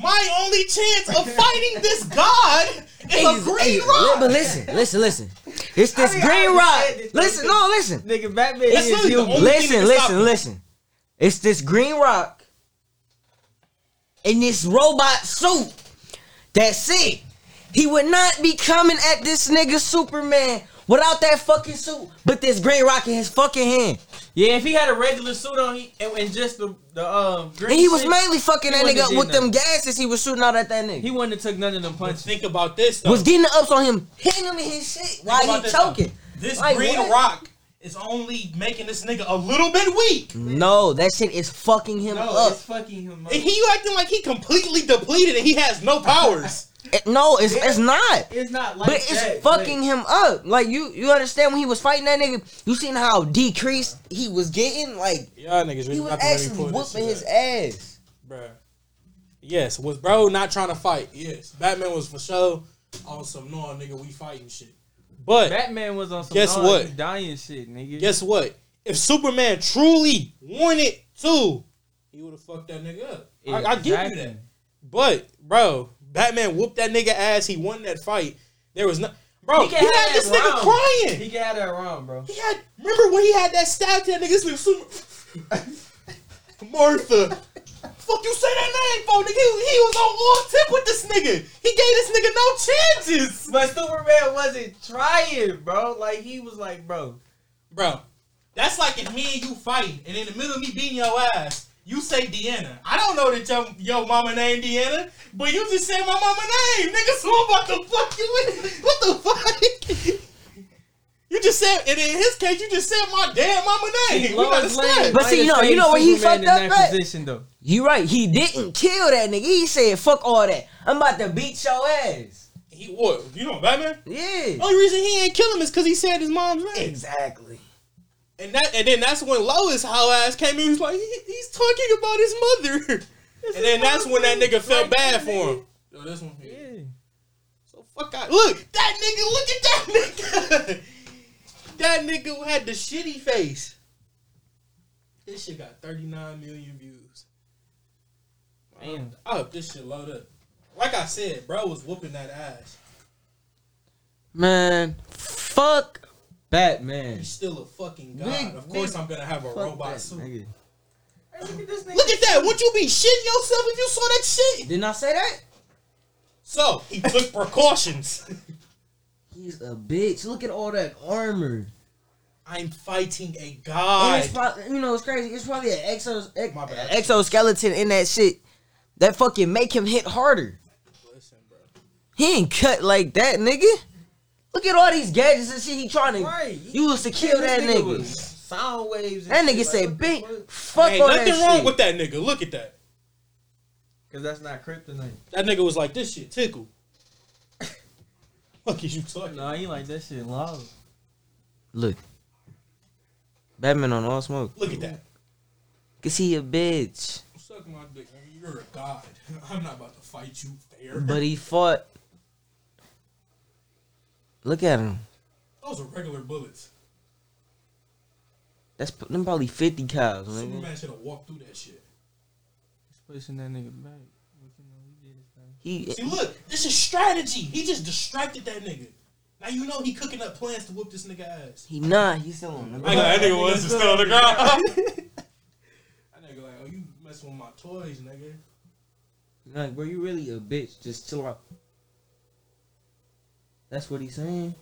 My only chance of fighting this god is a green rock. But listen, listen, listen. It's this I mean, green rock. this, Listen, though, no, listen. Nigga, Batman That's is the you. only thing listen, that can stop listen, him. listen. It's this green rock in this robot suit. That's it. He would not be coming at this nigga Superman without that fucking suit, but this green rock in his fucking hand. Yeah, if he had a regular suit on, he and, and just the the um. green And he was shit, mainly fucking that nigga up did with them nothing. gases he was shooting out at that nigga. He wouldn't have took none of them But punches. think about this though. was getting the ups on him, hitting him in his shit while he this, choking. This Like, green what? rock is only making this nigga a little bit weak. No, that shit is fucking him No, up. it's fucking him up. And he acting like he completely depleted and he has no powers. It- no, it's it's not. It's not like But it's that, fucking him up. Like you, you understand when he was fighting that nigga, you seen how decreased he was getting. Like Y'all niggas he was actually whooping his ass. Bruh. Yes, was bro not trying to fight? Yes. Batman was for sure on some no nigga we fighting shit. But Batman was on some Guess nah, what? you dying shit, nigga. guess what? If Superman truly wanted to, he would have fucked that nigga up. I, I give you that. But bro, Batman whooped that nigga ass. He won that fight. There was no bro. He, have had this nigga crying. He have that wrong, bro. He had remember when he had that stab to that nigga? This nigga Super Martha. Fuck you say that name, for nigga. He, he was on all tip with this nigga. He gave this nigga no chances. But Superman wasn't trying, bro. Like he was like, bro. Bro, that's like if me and you fighting, and in the middle of me beating your ass, you say Deanna. I don't know that your, your mama named Deanna, but you just said my mama name, nigga, so I'm about to fuck you with. What the fuck? You just said, and in his case, you just said my damn mama name. We got to Lois Lane. But see, you know- have you know saved where he Superman fucked in up that at? position though. You right. He didn't kill that nigga. He said, "Fuck all that. I'm about to beat your ass." He what? You know Batman? Yeah. Only reason he ain't kill him is because he said his mom's name. Exactly. And that, and then that's when Lois how ass came in. He was like, he, he's talking about his mother. and then that's when that nigga felt bad for him. Yo, oh, this one. here. Yeah. So fuck out. Look, that nigga. Look at that nigga. that nigga had the shitty face. This shit got 39 million views. Damn. I hope this shit load up. Like I said, bro was whooping that ass. Man, fuck Batman. He's still a fucking god. Big- of course, big- I'm gonna have a robot that suit. nigga. look at this nigga. Look at that! Would you be shitting yourself if you saw that shit? Didn't I say that? So he took precautions. He's a bitch. Look at all that armor. I'm fighting a And god. it's probably, you know, it's crazy. It's probably an exos, ex- My bad. exoskeleton in that shit that fucking make him hit harder. Listen, bro. He ain't cut like that, nigga. Look at all these gadgets and shit he trying to Right. use to kill that nigga. Sound waves. That nigga said, "Big fuck Ain't all nothing that wrong shit." with that nigga. Look at that. Cause that's not kryptonite. That nigga was like, this shit tickle. Fuck is you talking? No, he like that shit loud. Look, Batman on all smoke. Look at that. Cause he a bitch, Suck my dick, nigga. You're a god. I'm not about to fight you fair. but he fought. Look at him. Those are regular bullets. That's them probably fifty cows, nigga. Superman should have walked through that shit. He's pushing that nigga back. But you know, he did his thing. He eh, See, look, this is strategy. He just distracted that nigga. Now you know he cooking up plans to whoop this nigga ass. he not. He's still on the I that nigga was still on the ground. that nigga like, oh, you messing with my toys, nigga. Like, bro, you really a bitch. Just chill out. That's what he's saying.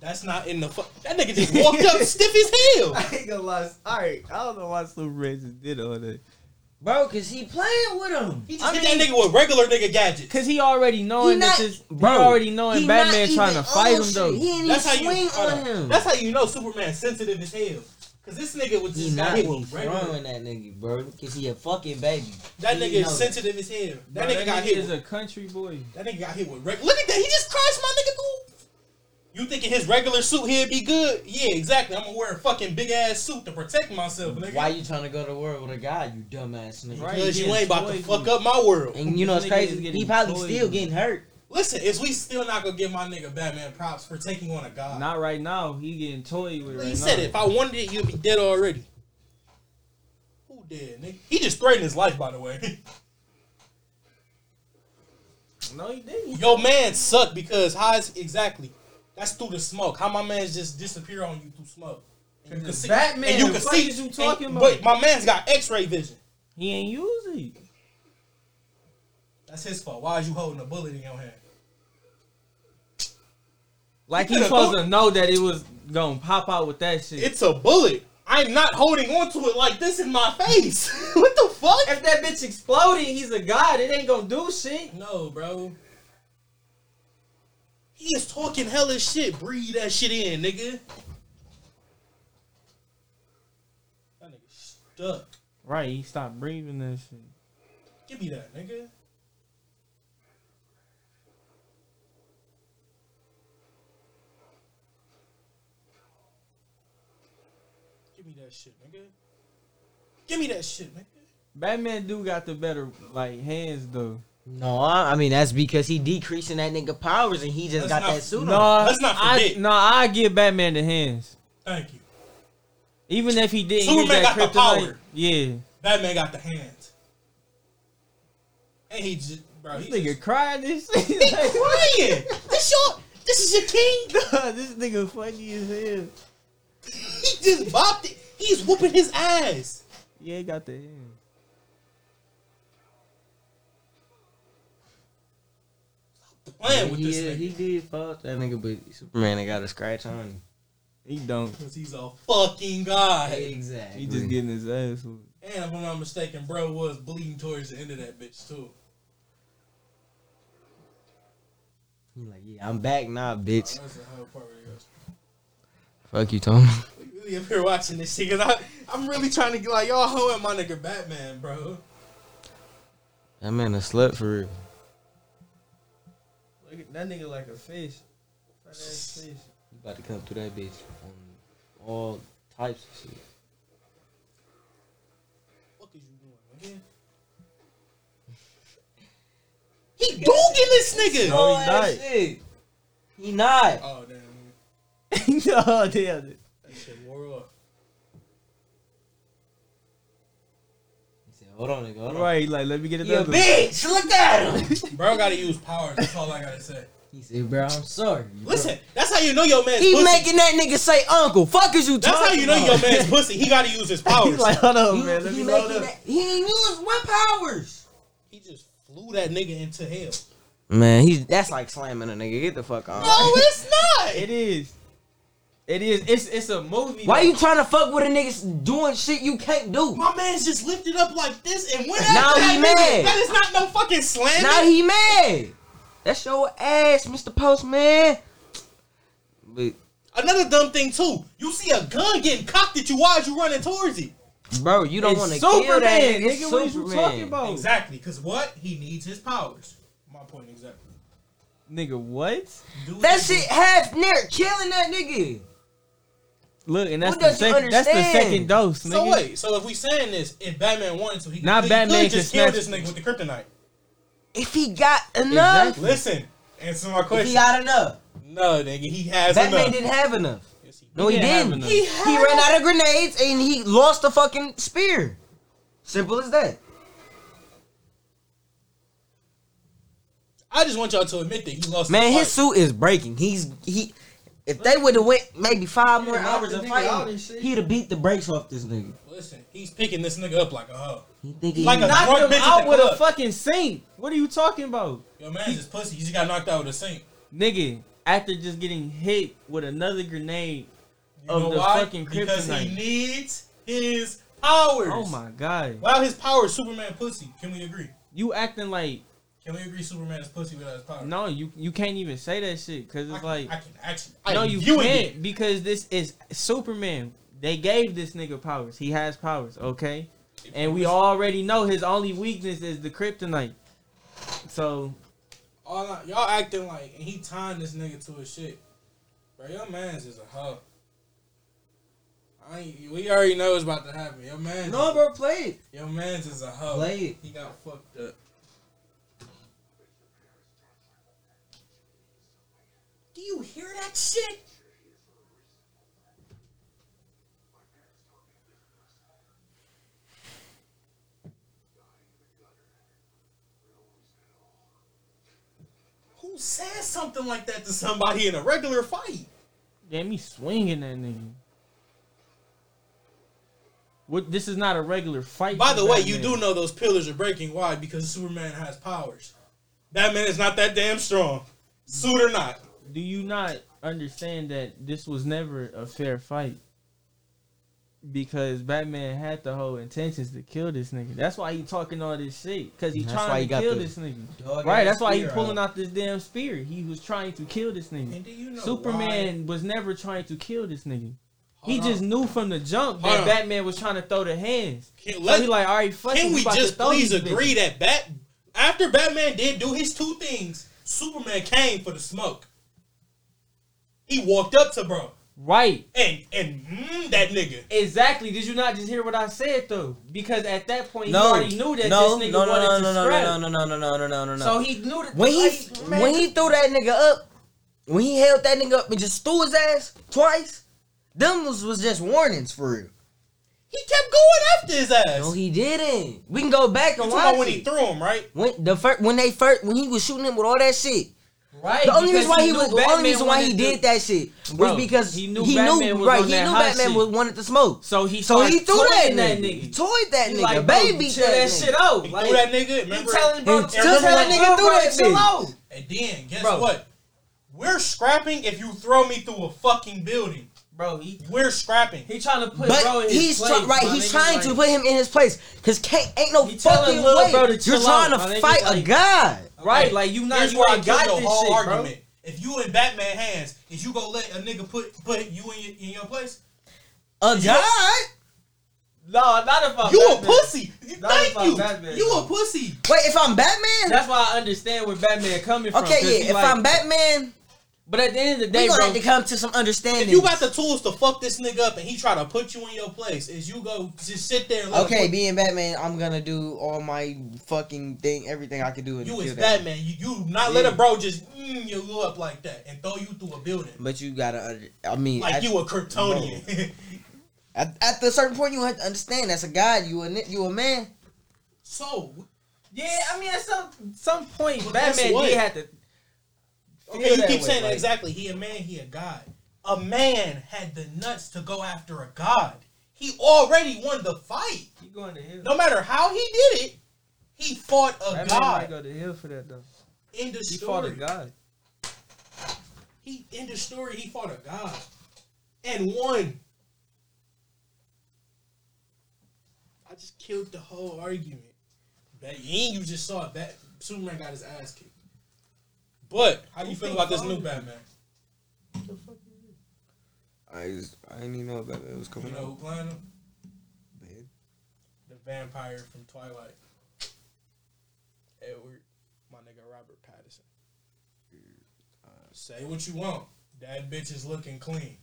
That's not in the fuck. That nigga just walked up stiff as hell. I ain't gonna lie. Alright, I don't know why Superman just did all that. Bro, cause he playing with him. He just I hit mean- that nigga with regular nigga gadgets. Cause he already knowing He that not- this, bro, he already knowing He Batman trying to fight him though. He ain't That's how even you. swing hold on on. him. That's how you know Superman's sensitive as hell. Cause this nigga was he just got not hit he with regular. throwing that nigga, bro. Cause he a fucking baby. That He nigga is sensitive as hell. That Bro, nigga got hit. is With, a country boy. that nigga got hit with regular. Look at that. He just crashed my nigga through. You thinking his regular suit here'd be good? Yeah, exactly. I'm gonna wear a fucking big ass suit to protect myself, nigga. Why you trying to go to war with a guy, you dumbass nigga? Right. Because you ain't about to fuck with- up my world. And you know it's This nigga is crazy. He probably still with- getting hurt. Listen, is we still not gonna give my nigga Batman props for taking on a god? Not right now. He getting toyed with right he said it. If I wanted it, you'd be dead already. Who dead, nigga? He just threatened his life, by the way. No, he didn't. Your man sucked because how is exactly? That's through the smoke. How my man just disappear on you through smoke? And you can see- Batman, and you can see. you talking and- about? But my man's got X-ray vision. He ain't use it. That's his fault. Why is you holding a bullet in your hand? Like He he could've supposed to know that it was gonna pop out with that shit. It's a bullet. I'm not holding onto it like this in my face. what the fuck? if that bitch exploding, he's a god. It ain't gonna do shit. No, bro. He is talking hella shit. Breathe that shit in, nigga. That nigga stuck. Right, he stopped breathing that shit. Give me that, nigga. That shit, nigga. Give me that shit, nigga. Batman do got the better like hands though. No, I I mean that's because he decreasing that nigga powers and he just Let's got not- that suit No, on. Let's not I no, I give Batman the hands. Thank you. Even if he didn't Superman use that got the power. Yeah. Batman got the hands. And he just, bro, This he nigga just, crying this he shit. crying. This your, this is your king. this nigga funny as hell. He just bopped it. He's whooping his ass. Yeah, he got the hands. Playing with he, this is- nigga. he did fuck that nigga, but Superman ain't got a scratch on him. He don't. Because he's a fucking god. Exactly. He just getting his ass whooped. And if I'm not mistaken, bro was bleeding towards the end of that bitch too. He like, yeah, I'm back now, bitch. Oh, that's the whole part where Fuck you, Tom. We really up here watching this shit because I'm really trying to get like y'all hoeing my nigga Batman, bro. That man a slut for real. Look at that nigga like a fish. Fat ass fish. He about to come through that bitch on all types of shit. What is you doing, nigga? He dooging this nigga. No, he not. He not. Oh damn, nigga. no, damn it. that shit wore off. Hold on, nigga. Hold on. Right, like let me get You a another. one. bitch. Look at him. Bro gotta use powers. That's all I gotta say. he said, bro, I'm sorry. Listen, that's how you know your man's He pussy. making that nigga say uncle. Fuck is you that's talking how you know about? your man's pussy. He gotta use his powers. He's like, hold on, He, man. Let he me making load up. that, he ain't use what powers? he just flew that nigga into hell. Man, he's that's like slamming a nigga. Get the fuck on. No, it's not. It is. It is. It's it's a movie. Why though. you trying to fuck with a nigga doing shit you can't do? My man's just lifted up like this and went Now after he that mad. nigga. That is not no fucking slam. Now he mad. That's your ass, Mr. Postman. But Another dumb thing too. You see a gun getting cocked at you. Why is you running towards it? bro, you don't want to kill Superman, that nigga. nigga. What are you talking about? Exactly, because what? He needs his powers. My point exactly. Nigga, what? Dude That is- shit half near killing that nigga. Look, and that's What the does you second. That's the understand? second dose, nigga. So wait, so if we saying this, if Batman wanted to, he Not could, Batman he could just can kill snatch- this nigga with the kryptonite. If he got enough, Exactly. Listen, answer my if question. he got enough. no, nigga, he has Batman enough. didn't have enough. Yes, he No, he, didn't have didn't. enough. He, He ran out of grenades and he lost the fucking spear. Simple as that. I just want y'all to admit that he lost. Man, the his suit is breaking. He's he. If they would have went maybe five more Yeah, hours of the nigga out fighting, he'd have beat the brakes off this nigga. Listen, he's picking this nigga up like a hoe. He think he Like a- Knocked drunk him bitch out the with a fucking sink. What are you talking about, Yo, man's just pussy. He just got knocked out with a sink. nigga? After just getting hit with another grenade. You Of know the why? fucking because he needs his powers. Oh my god, Without his powers, Superman pussy. Can we agree? you acting like Can we agree Superman is pussy without his powers? no, you you can't even say that shit because I it's can, like I can actually. I no, you can't it. because this is Superman. They gave this nigga powers. He has powers, okay? And we already know his only weakness is the kryptonite. So All I, y'all acting like and he tying this nigga to his shit. Bro, your man's is a hoe. I ain't, we already know it's about to happen. Your man's No, bro, play it. Your man's is a hoe. Play it. He got fucked up. You hear that shit? Who says something like that to somebody in a regular fight? damn, he swinging that nigga. What? This is not a regular fight. By the way, you do know those pillars are breaking. Why? Because Superman has powers. Batman is not that damn strong. Suit or not. Do you not understand that this was never a fair fight? Because Batman had the whole intentions to kill this nigga. That's why he talking all this shit. Cause he That's trying why to kill this nigga. Right. That's why he pulling out. out this damn spear. He was trying to kill this nigga. You know Superman was never trying to kill this nigga. why? He Hold just knew from the jump Hold that on. Batman was trying to throw the hands. Can, So he like, all right, fuck can we just please agree that Bat after Batman did do his two things, Superman came for the smoke. He walked up to bro Right. and and mm, that nigga. Exactly. Did you not just hear what I said though? Because at that point, No, he already knew that no, this nigga no, no, wanted no, to no, no, no, no, no, no, no, no, no, no, no. So he knew that when he like, man, when he threw that nigga up, when he held that nigga up and just threw his ass twice, them was, was just warnings for real. He kept going after his ass. No, he didn't. We can go back and talking about watch when he threw him, right? When the first when they first when he was shooting him with all that shit. Right? The only reason why he, knew was the only reason why he did to- that shit was Bro, because he he knew knew, Batman was right. He that knew Batman shit. was wanted to smoke. So he So he threw that toying nigga. that He toyed that He nigga. like, bro, baby, chill that nigga. shit out. He Like, threw that nigga. he telling bro, And chill just that that nigga nigga through threw that shit chill out. and then guess Bro. what? We're scrapping if you throw me through a fucking building. Bro, he We're scrapping. he trying to put bro But in his he's place. try- right. He's trying like, to put him in his place because can't ain't no fucking way bro to you're trying out, to nigga, fight a like- god. right. Like you not Here's you where I ain't got this whole shit, bro. argument. If you in Batman hands, is you gonna let a nigga put put you in your, in your place? A You- god? No, not if I'm You a pussy. Not Thank if I'm you. Batman, You a pussy. Wait, if I'm Batman? That's why I understand where Batman coming from. Okay, yeah. If like- I'm Batman, but at the end of the we day, gonna bro, have to come to some understanding. If you got the tools to fuck this nigga up and he try to put you in your place, is you go just sit there and let Okay, put- being Batman, I'm gonna do all my fucking thing, everything I can do. And you is. Batman. You, you not let a bro just mm, you up like that and throw you through a building But you gotta, under- I mean, like at, you a Kryptonian. at, at the certain point, you have to understand that's a god. You a you a man. So Yeah, I mean at some some point But that's Batman what- did have to. Okay, you that keep way, saying that like- exactly. He a man, he a god. A man had the nuts to go after a god. He already won the fight. He going to hell. No matter how he did it, he fought a might god. go to hell for that though. In the He fought a god. he in the story he fought a god and won. I just killed the whole argument. That you just saw it. That Superman got his ass kicked. But how do you feel about this new Batman? What the fuck you do? I just, I didn't even know about that. It was coming. You coming know who out. playing him? Man. The vampire from Twilight. Edward, my nigga Robert Pattinson. Say what you want. That bitch is looking clean.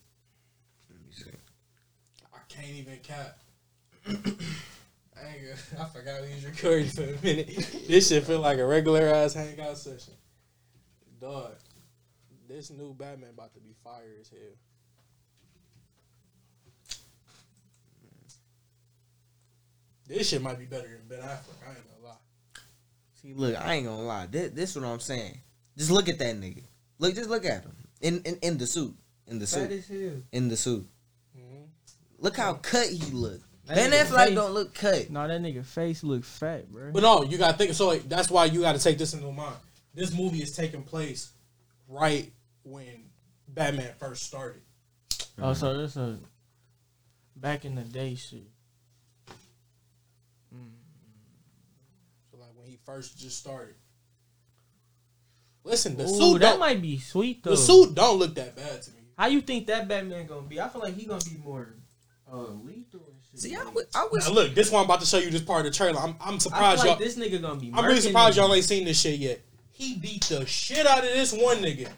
Let me see. I can't even cap. I ain't gonna, I forgot we was recording for a minute. This shit feel like a regular ass hangout session. Dog, this new Batman about to be fire as hell. This shit might be better than Ben Affleck. I ain't gonna lie. See, look, I ain't gonna lie. This, this what I'm saying. Just look at that nigga. Look, just look at him in in, in the suit. In the Fat suit. In the suit. Mhm. Look how cut he look. That Ben nigga Affleck face- don't look cut. No, that nigga face look fat, bro. But no, you gotta think. So like, that's why you gotta take this into mind. This movie is taking place right when Batman first started. oh, so this a back in the day shit. So like when he first just started. Listen, the Ooh, suit that might be sweet though. the suit don't look that bad to me. How you think that Batman gonna be? I feel like he gonna be more uh, lethal and shit. See, I was, I was Now look, this one I'm about to show you this part of the trailer. I'm I'm I surprised feel like y'all. this nigga gonna be. I'm really surprised y'all ain't seen this shit yet. He beat the shit out of this one nigga.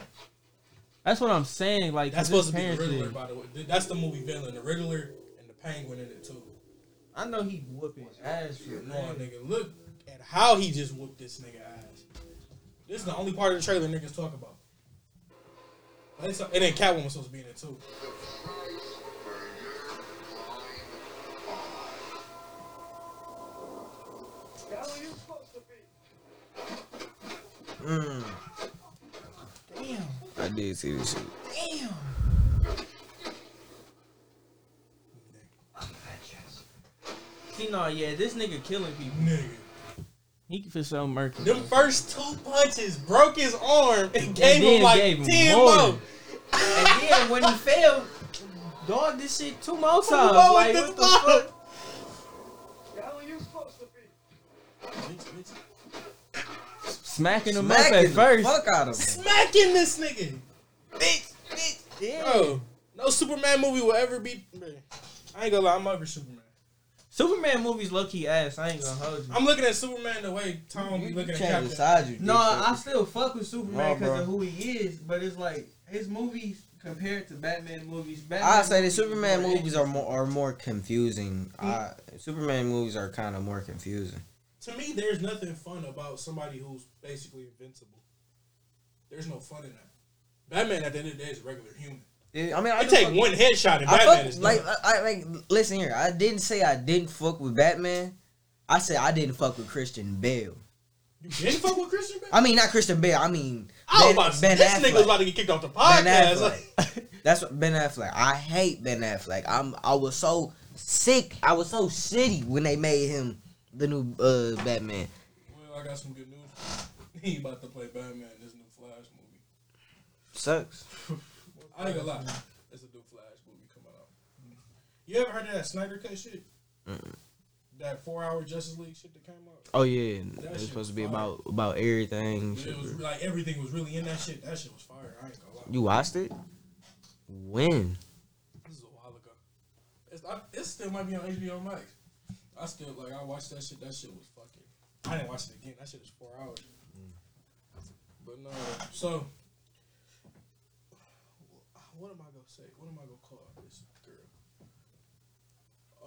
That's what I'm saying. Like that's supposed to be the Riddler, did- by the way. That's the movie villain, the Riddler and the Penguin in it too. I know he whooping ass for man. nigga, look at how he just whooped this nigga ass. This is the only part of the trailer niggas talk about. And then Catwoman was supposed to be in it too. Mm, Damn. I did see this shit. Damn. See, no, yeah, this nigga killing people. Nigga. He can feel so murky. The first two punches broke his arm and And gave then him like gave him 10 more. more. And then when he fell, dog this shit two more times. more Like what the the fuck? fuck? Smacking him up at the first. Fuck out of him. Smacking this nigga. Bitch, bitch, yeah. Bro, no Superman movie will ever be. Bro, I ain't gonna lie, I'm over Superman. Superman movies low key ass. I ain't gonna hold you. I'm looking at Superman the way Tom be You looking at can't Captain. decide you. No, dick I still fuck with Superman because of who he is, but it's like his movies compared to Batman movies. Batman I say the Superman movies are more are more confusing. I, Superman movies are kind of more confusing. To me, there's nothing fun about somebody who's basically invincible. There's no fun in that. Batman at the end of the day is a regular human. I mean, I take one headshot and I Batman fuck, is like done. I, I like listen here. I didn't say I didn't fuck with Batman. I said I didn't fuck with Christian Bale. You didn't fuck with Christian Bale? I mean not Christian Bale. I mean I was Ben, about to ben this Affleck. nigga was about to get kicked off the podcast. That's what Ben Affleck. I hate Ben Affleck. I'm I was so sick. I was so shitty when they made him the new uh, Batman. well, I got some good news. He about to play Batman in this new Flash movie. Sucks. I ain't gonna lie. It's a new Flash movie coming out. You ever heard of that Snyder Cut shit? That four hour Justice League shit that came out? Oh yeah, That it was supposed to be fire. about about everything. It was like everything was really in that shit. That shit was fire. I ain't gonna lie. You watched it? When? This is a while ago. It's, I, it still might be on HBO Max. I still like. I watched that shit. That shit was fucking. I didn't watch it again. That shit was four hours. But no. So, what am I gonna say? What am I gonna call this girl?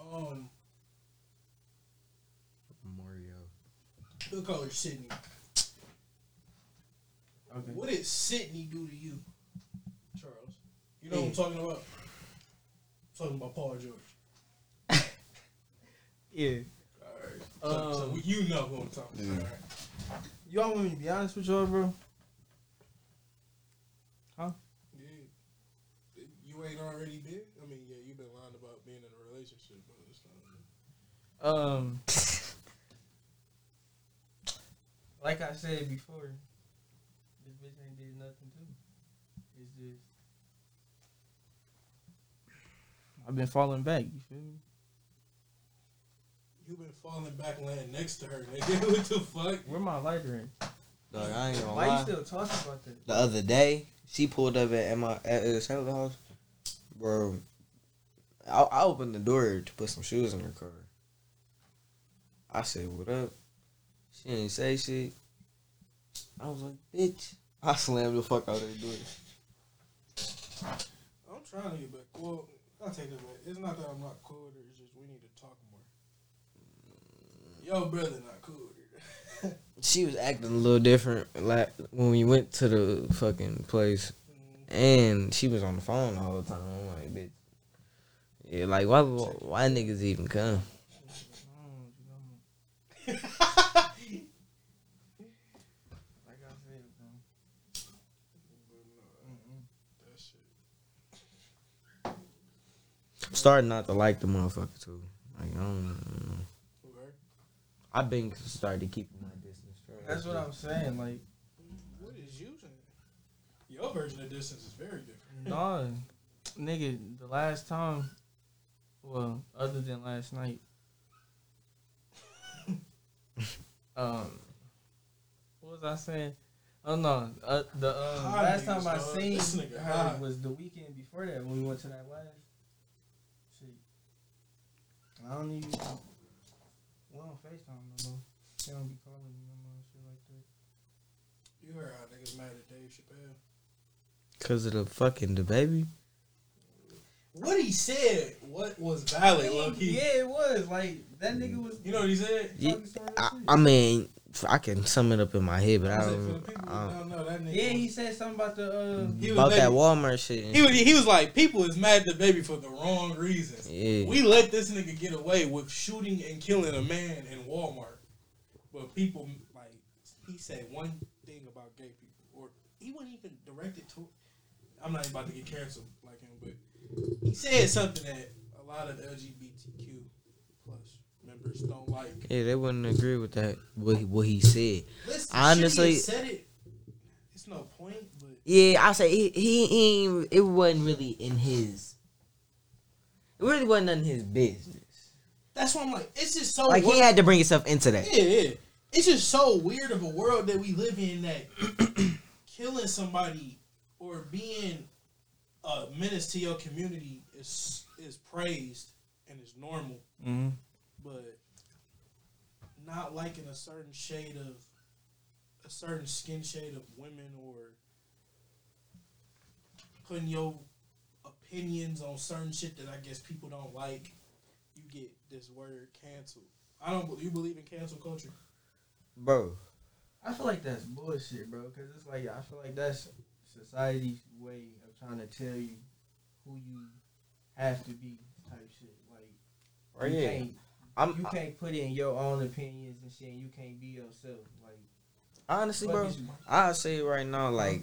Um, Mario. we'll call her Sydney. Okay. What did Sydney do to you, Charles? You know what I'm talking about? talking about Paul George. Yeah. Alright. So, so Um, you know who I'm talking Yeah. about. Right? y'all want me to be honest with y'all, bro? Huh? Yeah. You ain't already been. I mean, yeah, you've been lying about being in a relationship, but it's not. Um, like I said before, this bitch ain't did nothing to me. It's just I've been falling back. You feel me? You've been falling back, laying next to her, nigga. what the fuck? Where my lighter at? Dog, I ain't gonna Why you still talking about that? The other day, she pulled up at my at uh, Taylor house, bro. I, I opened the door to put some shoes in her car. I said, "What up?" She didn't say shit. I was like, "Bitch!" I slammed the fuck out of the door. I'm trying to get back. Well, I'll take that back. It's not that I'm not cool with her. It's just we need to talk more. Yo, brother, not cool. She was acting a little different, like when we went to the fucking place, mm-hmm. and she was on the phone all the whole time. I'm like, "Bitch." Yeah, like why? Why niggas even come? Like I said, shit. Starting not to like the motherfucker too. Like I don't know. Okay. I've been started keeping my distance. from That's what I'm saying. Like, What is you saying? Your version of distance is very different. nah, nigga, the last time, well, other than last night, um, what was I saying? Oh no, uh, the um, last time I dog. seen her high. was the weekend before that when we went to that last. Shit, I don't even. We don't Facetime no more. They don't be calling me no more and shit like that. You heard how niggas mad at Dave Chappelle. Cause of the fucking DaBaby. What he said, what was valid, low key. Yeah, it was like that nigga was. You know what he said? Yeah, talking some real I. I mean, I can sum it up in my head, but I I said, for the don't. I don't don't know, that nigga. Yeah, he said something about the. Uh, he about that Walmart shit. He was, he was like, people is mad at DaBaby for the wrong reasons. Yeah. We let this nigga get away with shooting and killing a man in Walmart. But people, like, he said one thing about gay people. Or he wasn't even directed to I'm not even about to get canceled like him, but he said something that a lot of LGBTQ plus members don't like. Yeah, they wouldn't agree with that. What he, what he said. Listen, Honestly- he said it. It's no point, but Yeah, I say he, he, he it wasn't really in his. It really wasn't in his business. that's why I'm like, it's just so Like he had to bring himself into that. Yeah, yeah. It's just so weird of a world that we live in that killing somebody or being a menace to your community is is praised and is normal, mm-hmm. But not liking a certain shade of a certain skin shade of women or putting your opinions on certain shit that I guess people don't like, you get this word canceled. I don't. You believe in cancel culture? Bro, I feel like that's bullshit, bro. Because it's like I feel like that's society's way of trying to tell you who you have to be, type shit. Like Right, you yeah. can't, I'm you can't put in your own opinions and shit. And you can't be yourself. Like honestly, bro. is you- I say right now, like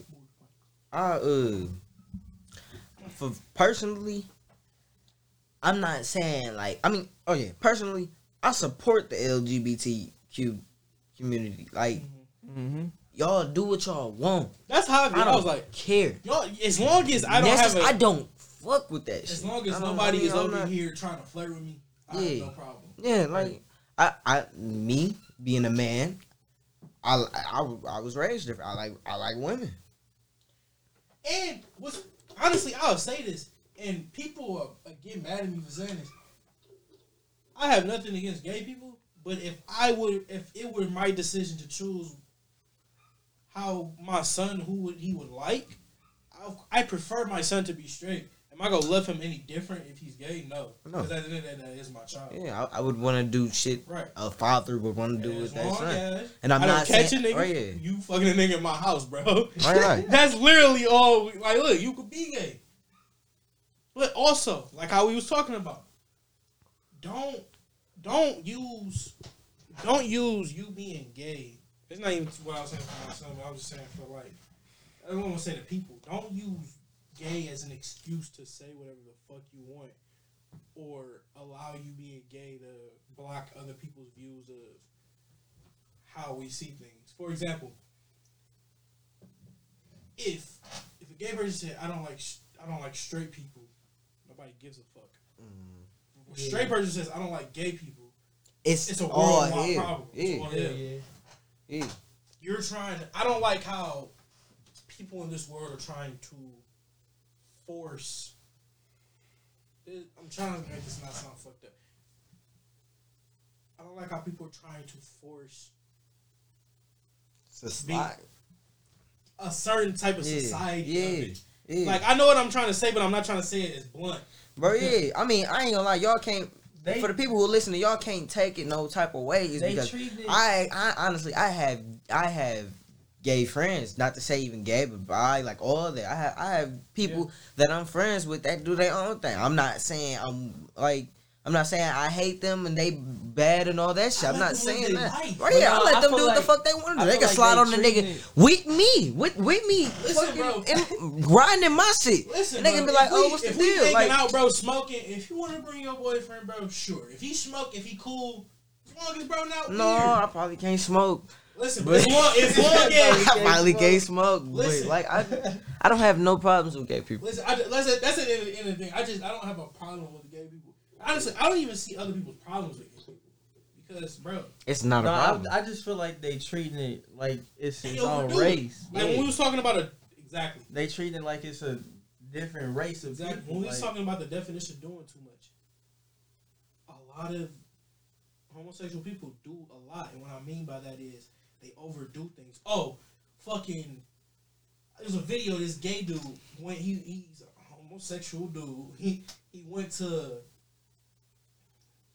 I uh, for personally, I'm not saying like I mean, oh yeah, personally, I support the LGBTQ community. Like Mm-hmm. y'all do what y'all want. That's how I, I. I, was like, care. y'all. As long as I don't Necess- have a, I don't fuck with that shit. as long as nobody I is over here trying to flirt with me, I Yeah. no problem. Yeah, like I, I, me being a man, I, I, I was raised different. I like, I like women. And what's honestly, I'll say this, and people are, are get mad at me for saying this. I have nothing against gay people, but if I would, if it were my decision to choose how my son, who would he would like, I, I prefer my son to be straight. Am I gonna love him any different if he's gay? No, No. because at the end of the day, that is my child. Yeah, I, I would want to do shit Right. a father would want to do with that son. as And I'm not catch saying- a nigga. oh, yeah. You fucking a nigga in my house, bro. Right, right. That's literally all. we- Like, look, you could be gay, but also, like how we was talking about, don't don't use don't use you being gay. It's not even what I was saying for myself. I was just saying for like, I don't want to say to people. Don't use gay as an excuse to say whatever the fuck you want, or allow you being gay to block other people's views of how we see things. For example, if if a gay person said, "I don't like sh- I don't like straight people," nobody gives a fuck. If a straight person says, "I don't like gay people," It's, it's a all worldwide here. problem. Yeah, all Yeah, here. yeah. yeah. You're trying. To, I don't like how people in this world are trying to force. it- I'm trying to make this not sound fucked up. I don't like how people are trying to force Society. a certain type of Yeah, society. yeah, yeah. Like I know what I'm trying to say, but I'm not trying to say it as blunt. Bro, yeah. I mean, I ain't gonna lie. Y'all can't. They- for the people who listen to y'all, can't take it no type of way. Is They because treat it. I, I honestly, I have, I have gay friends. Not to say even gay, but bi, like all that. I have, I have people that I'm friends with that do their own thing. I'm not saying I'm like. I'm not saying I hate them and they bad and all that shit. I'm not saying that. Right? Yeah, I let I them do what the fuck they want to do. They can like slide on the nigga it- with me, with with me, Listen, fucking grinding my shit. Listen, and they bro, can be like, "Oh, we- what's the deal?" Like, out, bro, smoking. If you want to bring your boyfriend, bro, sure. If he smoke, if he cool, as long as bro not no, weird. I probably can't smoke. Listen, But- but as long as, long I as finally can't smoke, but Listen. like I, I don't have no problems with gay people. listen, I, listen, that's the end, end of the thing. I just I don't have a problem with gay people. Honestly, I don't even see other people's problems with gay people because, bro, It's not a problem. I, I just feel like they treating it like it's they its own overdo race. Like when we was talking about a exactly, They treat it like it's a different race of exactly people. when we was talking about the definition of doing too much. A lot of homosexual people do a lot, and what I mean by that is they overdo things. Oh, fucking! There's a video. This gay dude when he he's a homosexual dude. He he went to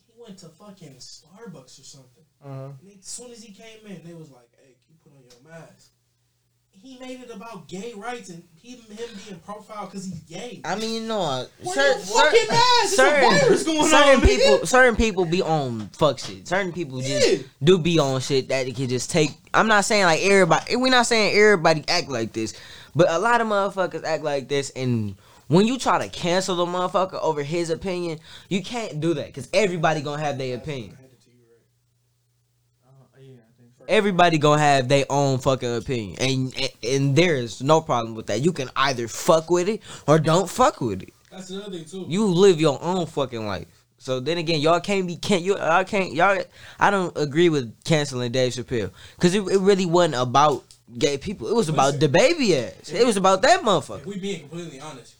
he went to fucking Starbucks or something. Uh-huh. And as soon as he came in, they was like, "Hey, can you put on your mask?" He made it about gay rights and him him being profiled because he's gay. I mean, no, Wear cer- fucking cer- mask. It's a virus going certain on, people, nigga. certain people be on fuck shit. Certain people just Yeah. do be on shit that they can just take. I'm not saying like everybody. We're not saying everybody act like this, but a lot of motherfuckers act like this. And when you try to cancel the motherfucker over his opinion, you can't do that because everybody gonna have their opinion. I had it to you, right? Uh, yeah, I think so. Everybody gonna have their own fucking opinion, and, and and there's no problem with that. You can either fuck with it or don't fuck with it. That's another thing too. You live your own fucking life. So then again, y'all can't be can't you? I can't y'all. I don't agree with canceling Dave Chappelle because it, it really wasn't about gay people. It was about Listen. the baby ass. It was about that if motherfucker. we being completely honest,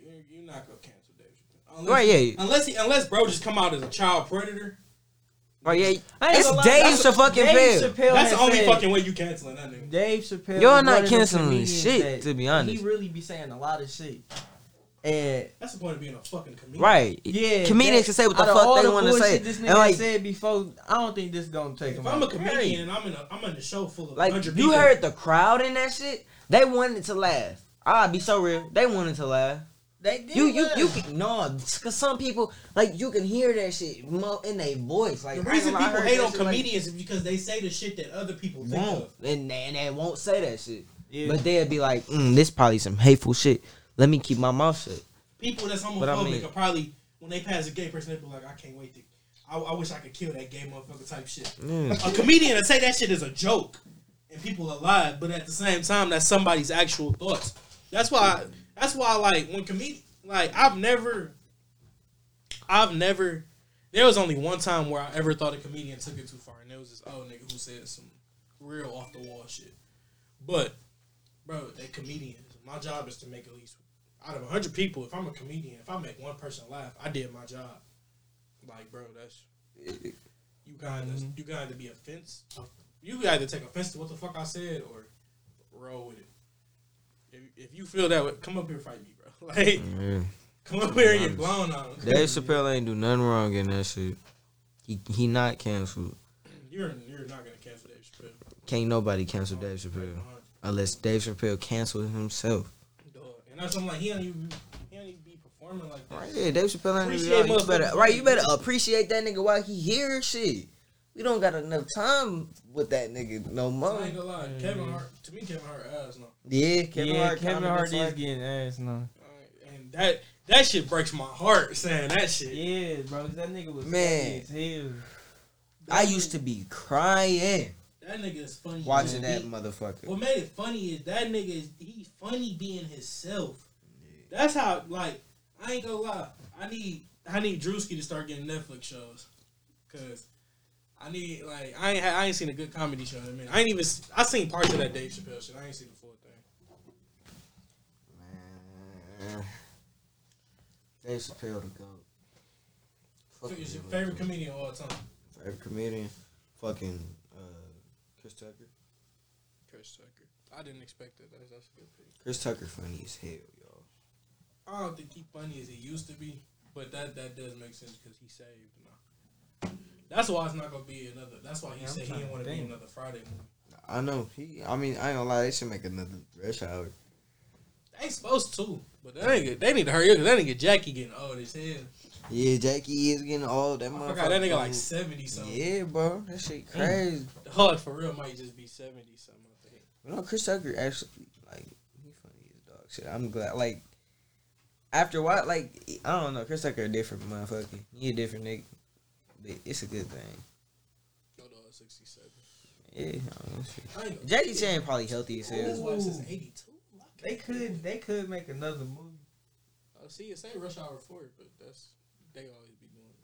you're, you're not gonna cancel Dave Chappelle. Unless, Right, yeah. Unless he, unless bro just come out as a child predator. Right? Yeah, it's gonna Dave that's fucking Dave Chappelle. Chappelle That's the only said- fucking way you canceling that nigga. Dave Chappelle. You're not one of canceling shit, to be honest. He really be saying a lot of shit. And That's the point of being a fucking comedian. Right? yeah, Comedians that- can say what the out of fuck all they the want to bullshit say, This nigga and like, said before, I don't think this gonna take If him I'm a comedian and I'm in a I'm in a show full of like hundred you people, heard the crowd in that shit. They wanted to laugh. I'll be so real. They wanted to laugh. They did You you you can no, cause some people like you can hear that shit in their voice. Like the reason gonna lie, I people hate on shit, like, comedians is because they say the shit that other people think won't of. and they, and they won't say that shit. Yeah. But they'll be like, mm, this probably some hateful shit. Let me keep my mouth shut. People that's homophobic But I mean- are probably when they pass a gay person, they be like, I can't wait to. I, I wish I could kill that gay motherfucker type shit. Mm. A comedian to say that shit is a joke, and people are live, but at the same time, that's somebody's actual thoughts. That's why. That's why, like when comedian, like I've never, I've never. There was only one time where I ever thought a comedian took it too far, and there was this old oh, nigga who said some real off the wall shit. But, bro, they comedians. My job is to make at least out of hundred people. If I'm a comedian, if I make one person laugh, I did my job. Like, bro, that's you kind of mm-hmm. you kind to be offense. You can either take offense to what the fuck I said or roll with it. If, if you feel that way, come up here and fight me, bro. Like, come up here and get blown on. Dave Chappelle ain't do nothing wrong in that shit. He he not canceled. You're you're not gonna cancel Dave Chappelle. Can't nobody cancel Dave Chappelle uh-huh. unless Dave Chappelle cancels himself. you, dog. And that's something like he don't even he don't even be performing like that. Right, yeah, Dave Chappelle ain't Appreciate you better right. You better appreciate that nigga while he here. Shit, we don't got enough time with that nigga no more. I ain't gonna lie, Kevin mm. Hart. To me, Kevin Hart ass no. Yeah, Kevin yeah, Hart. Kevin Hart is like- getting ass no. And that that shit breaks my heart saying that shit. Yeah, bro, 'cause that nigga was Man. funny as hell. I used to be crying That nigga is funny. watching man. that He- motherfucker. What made it funny is that nigga is he funny being himself. That's how like I ain't gonna lie. I need I need Druski to start getting Netflix shows. Cause I need like I ain't I ain't seen a good comedy show in a minute. I ain't even s- I seen parts of that Dave Chappelle shit. I ain't seen the full thing. Man. Dave Chappelle the goat. Fuck Who's your favorite comedian of all time? Favorite comedian? Fucking uh, Chris Tucker. Chris Tucker. I didn't expect that. That's, that's a good pick. Chris Tucker funny as hell, y'all. I don't think he funny as he used to be, but that that does make sense because he saved now. That's why it's not gonna be another. That's why he Yeah, said he didn't want to be another Friday movie. I know he. I mean, I ain't gonna lie. They should make another Rush Hour. They supposed to, but they nigga, they need to hurry up because that nigga Jackie getting old as hell. Yeah, Jackie is getting old. That I motherfucker. forgot that nigga like seventy something. Yeah, bro. That shit crazy. The Hug for real might just be seventy something. I think. You know, Chris Tucker actually like he funny as dog shit. I'm glad. Like after what, like I don't know, Chris Tucker a different motherfucker. He a different nigga, but it's a good thing. No dog sixty seven. Yeah, I don't know, shit. I ain't gonna- Jackie Chan probably healthy as His hell. wife since eighty two. They could, they could make another movie. Oh, see, it's say Rush Hour four, but that's they always be doing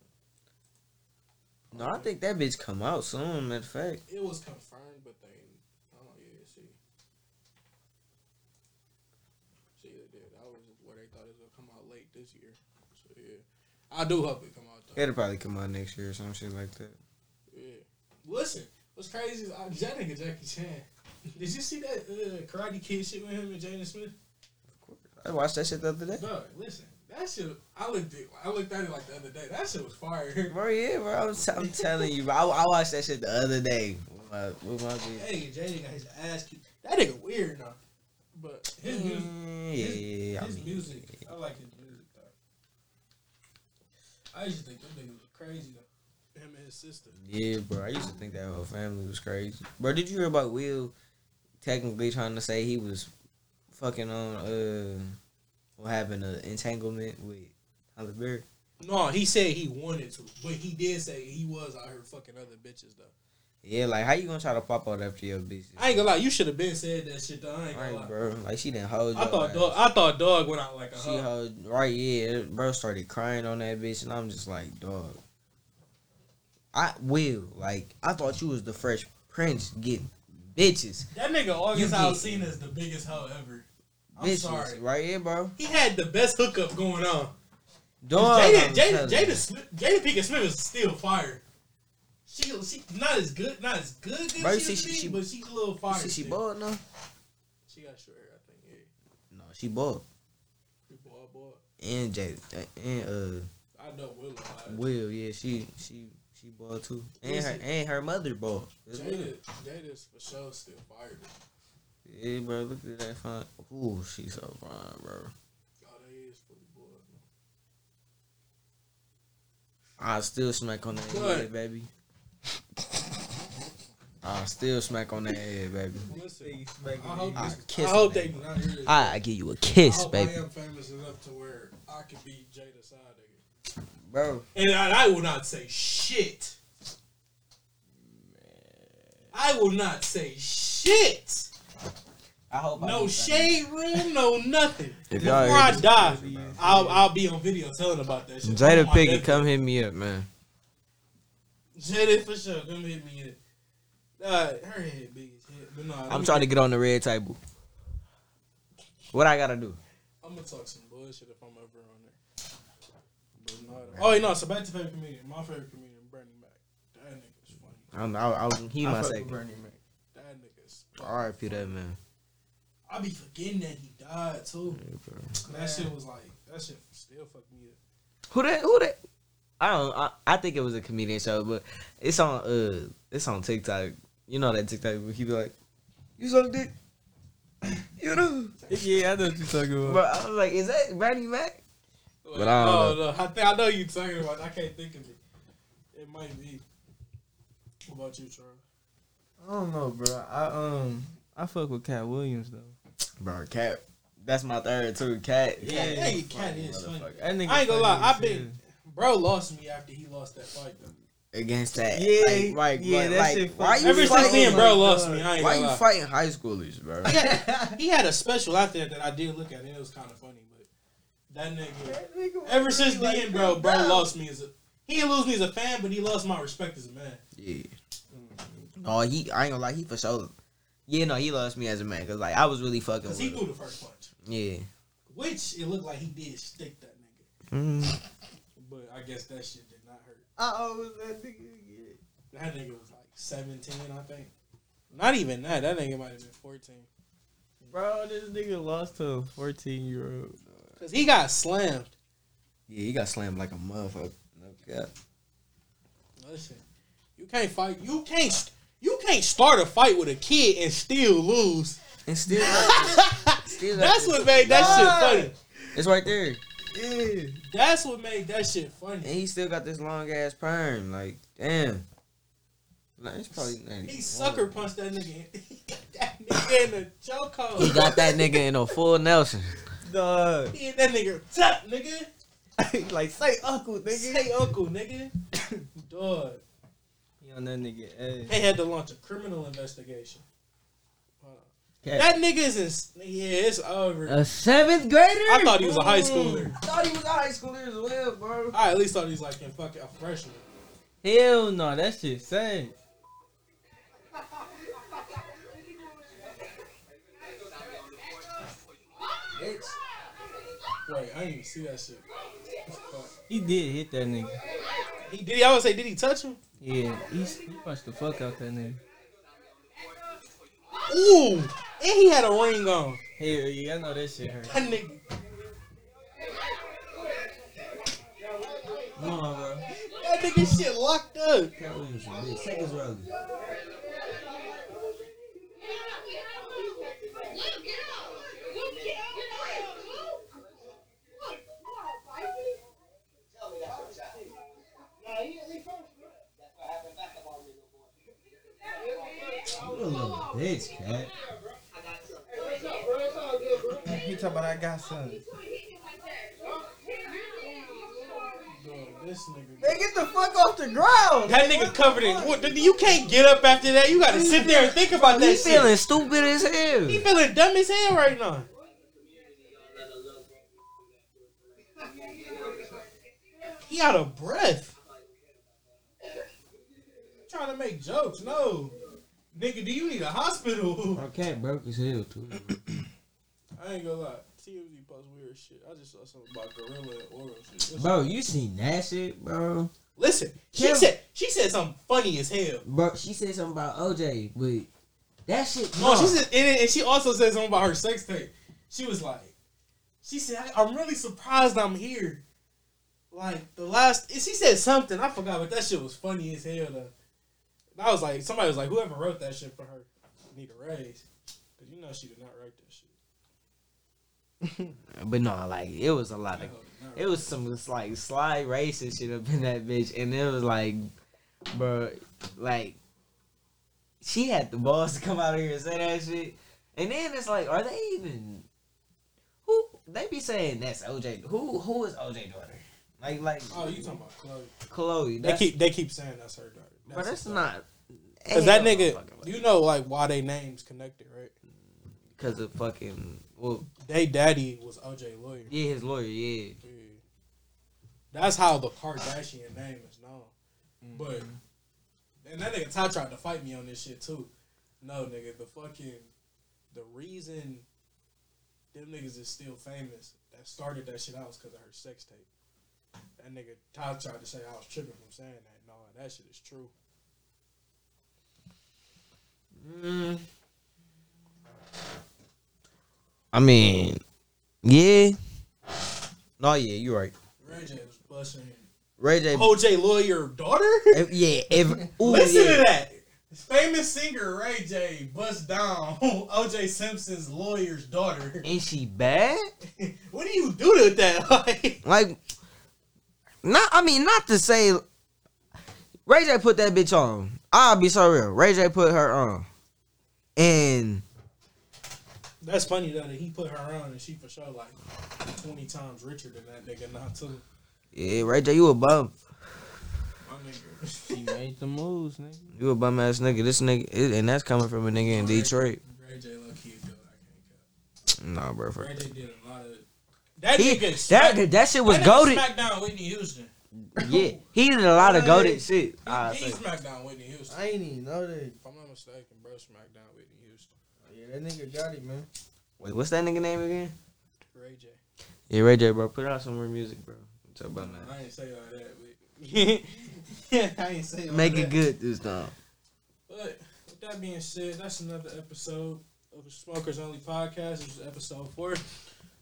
that. No, I think that bitch come out soon. Matter of fact, It was confirmed, but they. Oh yeah, see. See, they did. That was where they thought it was gonna come out late this year. So yeah, I do hope it come out though. it'll probably come out next year or some shit like that. Yeah. Listen, what's crazy is uh, that nigga Jackie Chan. Did you see that uh, Karate Kid shit with him and Jaden Smith? Of course. I watched that shit the other day. Bro, listen, that shit. I looked at, I looked at it like the other day. That shit was fire. Bro, yeah, bro. I'm, t- I'm telling you, bro. I, I watched that shit the other day with my, with my bitch. hey, Jaden got his ass kicked. That nigga weird now, but his music, Mm, yeah, yeah, yeah. I his mean, music, I like his music though. I used to think them niggas was crazy though. Him and his sister. Yeah, bro. I used to think that whole family was crazy. Bro, did you hear about Will technically trying to say he was fucking on uh what happened an entanglement with Halle Berry? No, he said he wanted to, but he did say he was out here fucking other bitches though. Yeah, like how you gonna try to pop out after your bitch? I ain't gonna lie, you should have been said that shit though. I ain't gonna lie. Bro. Like she didn't hold. I thought ass. dog, I thought dog went out like a She hoe. hold right, yeah. Bro started crying on that bitch, and I'm just like, dog. I will like. I thought you was the Fresh Prince getting bitches, That nigga August You Alsina is the biggest hoe ever. I'm bitches, sorry. right here, bro. He had the best hookup going on. Dog, Jada, I'm Jada. Jada, Smith, Jada Pinkett Smith is still fire. She, she not as good, not as good as Bro, she, she- be, but she's a little fire. See, she bald now. She got short hair, I think. Yeah, No, she bald. boy, boy. And Jada, and uh, I know Willow. I, Will, yeah, she she she bald too, and her and her mother bald. Jada, Jada's for sure still fire. Yeah, bro, look at that fine. Ooh, she's so fine, bro. Oh, is pretty boy. I still smack on that head, baby. I still smack on that head, baby. Listen, I hope, I kiss I hope her, they not. I, I give you a kiss, hope baby, I am famous enough to where I can beat Jada side nigga. bro. And I, I will not say shit. I will not say shit. I hope No shade room, no nothing. If Before I die, I'll I'll be on video telling about that shit. Jada On Pinkett, come hit me up, man. Jada for sure, come hit me. in. Uh, her head big as hell, but no, I'm trying to get on the red table. What I gotta do? I'm gonna talk some bullshit if I'm ever on there. But no, oh, no, so back to favorite comedian. My favorite comedian, Bernie Mac. That nigga's funny. I don't know. I, I, he I my fuck with second. Bernie Mac. That nigga's. R.I.P. that man. I be forgetting that he died too. Yeah, bro. That shit was like that shit still fuck me up. Who that? Who that? I don't. I, I think it was a comedian show, but it's on. Uh, it's on TikTok. You know that TikTok where he be like, "You suck dick." you know. Yeah, I know what you're talking about. But I was like, "Is that Bernie Mac?" But I don't oh, know. no, I, think, I know you talking about. I can't think of it. It might be. What about you, Charles? I don't know, bro. I um I fuck with Katt Williams though. Bro, Katt. That's my third too. Katt. Yeah, hey, Katt is funny. Motherfucker. That nigga I ain't gonna lie, I've been hell. Bro lost me after he lost that fight though. Against that. Yeah, like, like, yeah, like, that like, shit why you Ever since fighting? then, bro my lost me. I ain't Why gonna you lie. fighting high schoolers, bro? He had, he had a special out there that I did look at. And it was kind of funny, but that nigga. Ever since then, bro, bro lost me as a. He didn't lose me as a fan, but he lost my respect as a man. Yeah. Oh, he. I ain't gonna lie. He for sure. Yeah, no, he lost me as a man because like I was really fucking Cause he him. threw the first punch, Yeah. which it looked like he did stick that nigga. Mm. But I guess that shit did not hurt. I always that nigga get. That nigga was like 17, I think. Not even that. That nigga might have been 14. Bro, this nigga lost to a 14 year old. Cause he got slammed. Yeah, he got slammed like a motherfucker. No cap. Listen, you can't fight. You can't. st- You can't start a fight with a kid and still lose. And still, got still got That's what made that shit funny. It's right there, Yeah. That's what made that shit funny. and he still got this long ass perm. Like, damn. Nah, it's probably not even He sucker punched that nigga. He got that nigga in the chokehold. He got that nigga in a full Nelson. Dog. He hit that nigga. Tap, nigga. like, say uncle, nigga. Say uncle, nigga. Dog. He on that nigga ass. They had to launch a criminal investigation. Hold. Katt. That nigga is in. Yeah, it's over. A seventh grader? I thought he was a high schooler. I thought he was a high schooler as well, bro. I at least thought he was like in fucking a freshman. Hell no, that shit sad. Wait, I didn't even see that shit. He did hit that nigga. He did. He, I would say, did he touch him? Yeah, he, he punched the fuck out that nigga. Ooh, and he had a ring on. Hell yeah, I know that shit hurt. That nigga. Come on, bro. That nigga shit locked up. Katt Williams, bitch. Take his rally. You a little bitch, Katt. He talking about I got something. Dog, this nigga. Man, get the fuck off the ground. That nigga covered in. What, you can't get up after that. You gotta sit there and think about that He shit. feeling stupid as hell. He feeling dumb as hell right now. He out of breath. Trying to make jokes. No. Nigga, do you need a hospital? My cat broke his heel too. I ain't gonna lie. TMZ post weird shit. I just saw something about gorilla and oral shit. Listen, Bro, you seen that shit, bro? Listen, she Kim- said she said something funny as hell. Bro, she said something about OJ, but that shit. No, she said, and, and she also said something about her sex tape. She was like, she said, I, I'm really surprised I'm here. Like the last, she said something I forgot, but that shit was funny as hell. Though. I was like, somebody was like, whoever wrote that shit for her need a raise, because you know she did not write that shit. But no, like it was a lot of. That hoe did not It was some like sly racist shit up in that bitch, and it was like, bro, like she had the balls to come out here and say that shit, and then it's like, are they even? Who they be saying that's OJ? Who who is OJ daughter? Like like Oh, you talking about Khloe? Khloe? They keep they keep saying that's her daughter. But that's not. Cause that nigga, you know, like why they names connected, right? because of fucking well, They daddy was OJ lawyer. yeah, his lawyer, yeah. Yeah. That's how the Kardashian name is known. But and that nigga Ty tried to fight me on this shit too. No, nigga, the fucking the reason them niggas is still famous that started that shit out was because of her sex tape. That nigga Ty tried to say I was tripping from saying that. No, that shit is true. I mean, yeah. No, yeah, you're right. Ray J was busting Ray J. Oh, OJ lawyer daughter. if- yeah, if ooh, Listen yeah. to that. Famous singer Ray J bust down OJ Simpson's lawyer's daughter. Is she bad? what do you do to that? Like, Like, not. I mean, not to say. Ray J put that bitch on. I'll be so real. Ray J put her on, and That's funny though that he put her on and she for sure like twenty times richer than that nigga now too. yeah, right J, you a bum. My nigga. He made the moves, nigga. You a bum ass nigga. This nigga, and that's coming from a nigga in Detroit. Ray J low key do it. I can't cut. Nah, bro. Ray. J did a lot of that He, nigga. smack- that that shit was that nigga goaded. Smacked down Whitney Houston. Yeah, he did a lot of Hey. goaded shit. He, I he say. smacked down Whitney Houston. I ain't even know that. If I'm not mistaken, bro, smacked down Whitney Houston. Yeah, that nigga got it, man. Wait, what's that nigga name again? Ray J. Yeah, Ray J, bro. Put out some more music, bro. Talk about that. I ain't say all that, but yeah, I ain't say all Make that. it good this time. But with that being said, that's another episode of the Smokers Only Podcast. This is episode four.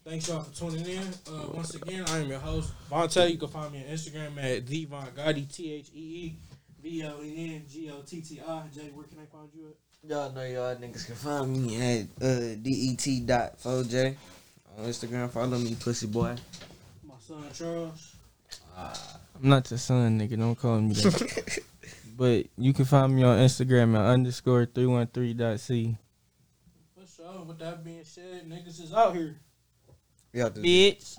Thanks y'all for tuning in. Uh, once again, I am your host, Vontae. You can find me on Instagram at the Von Gotti, T H E E V O E N G O T T I. Jay, where can I find you at? Y'all know y'all niggas can find me at uh, det.4j on Instagram. Follow me, pussy boy. My son Charles. I'm not your son, nigga. Don't call me that. but you can find me on Instagram at underscore 313.c. For sure. With that being said, niggas is out here. Y'all do- Bitch.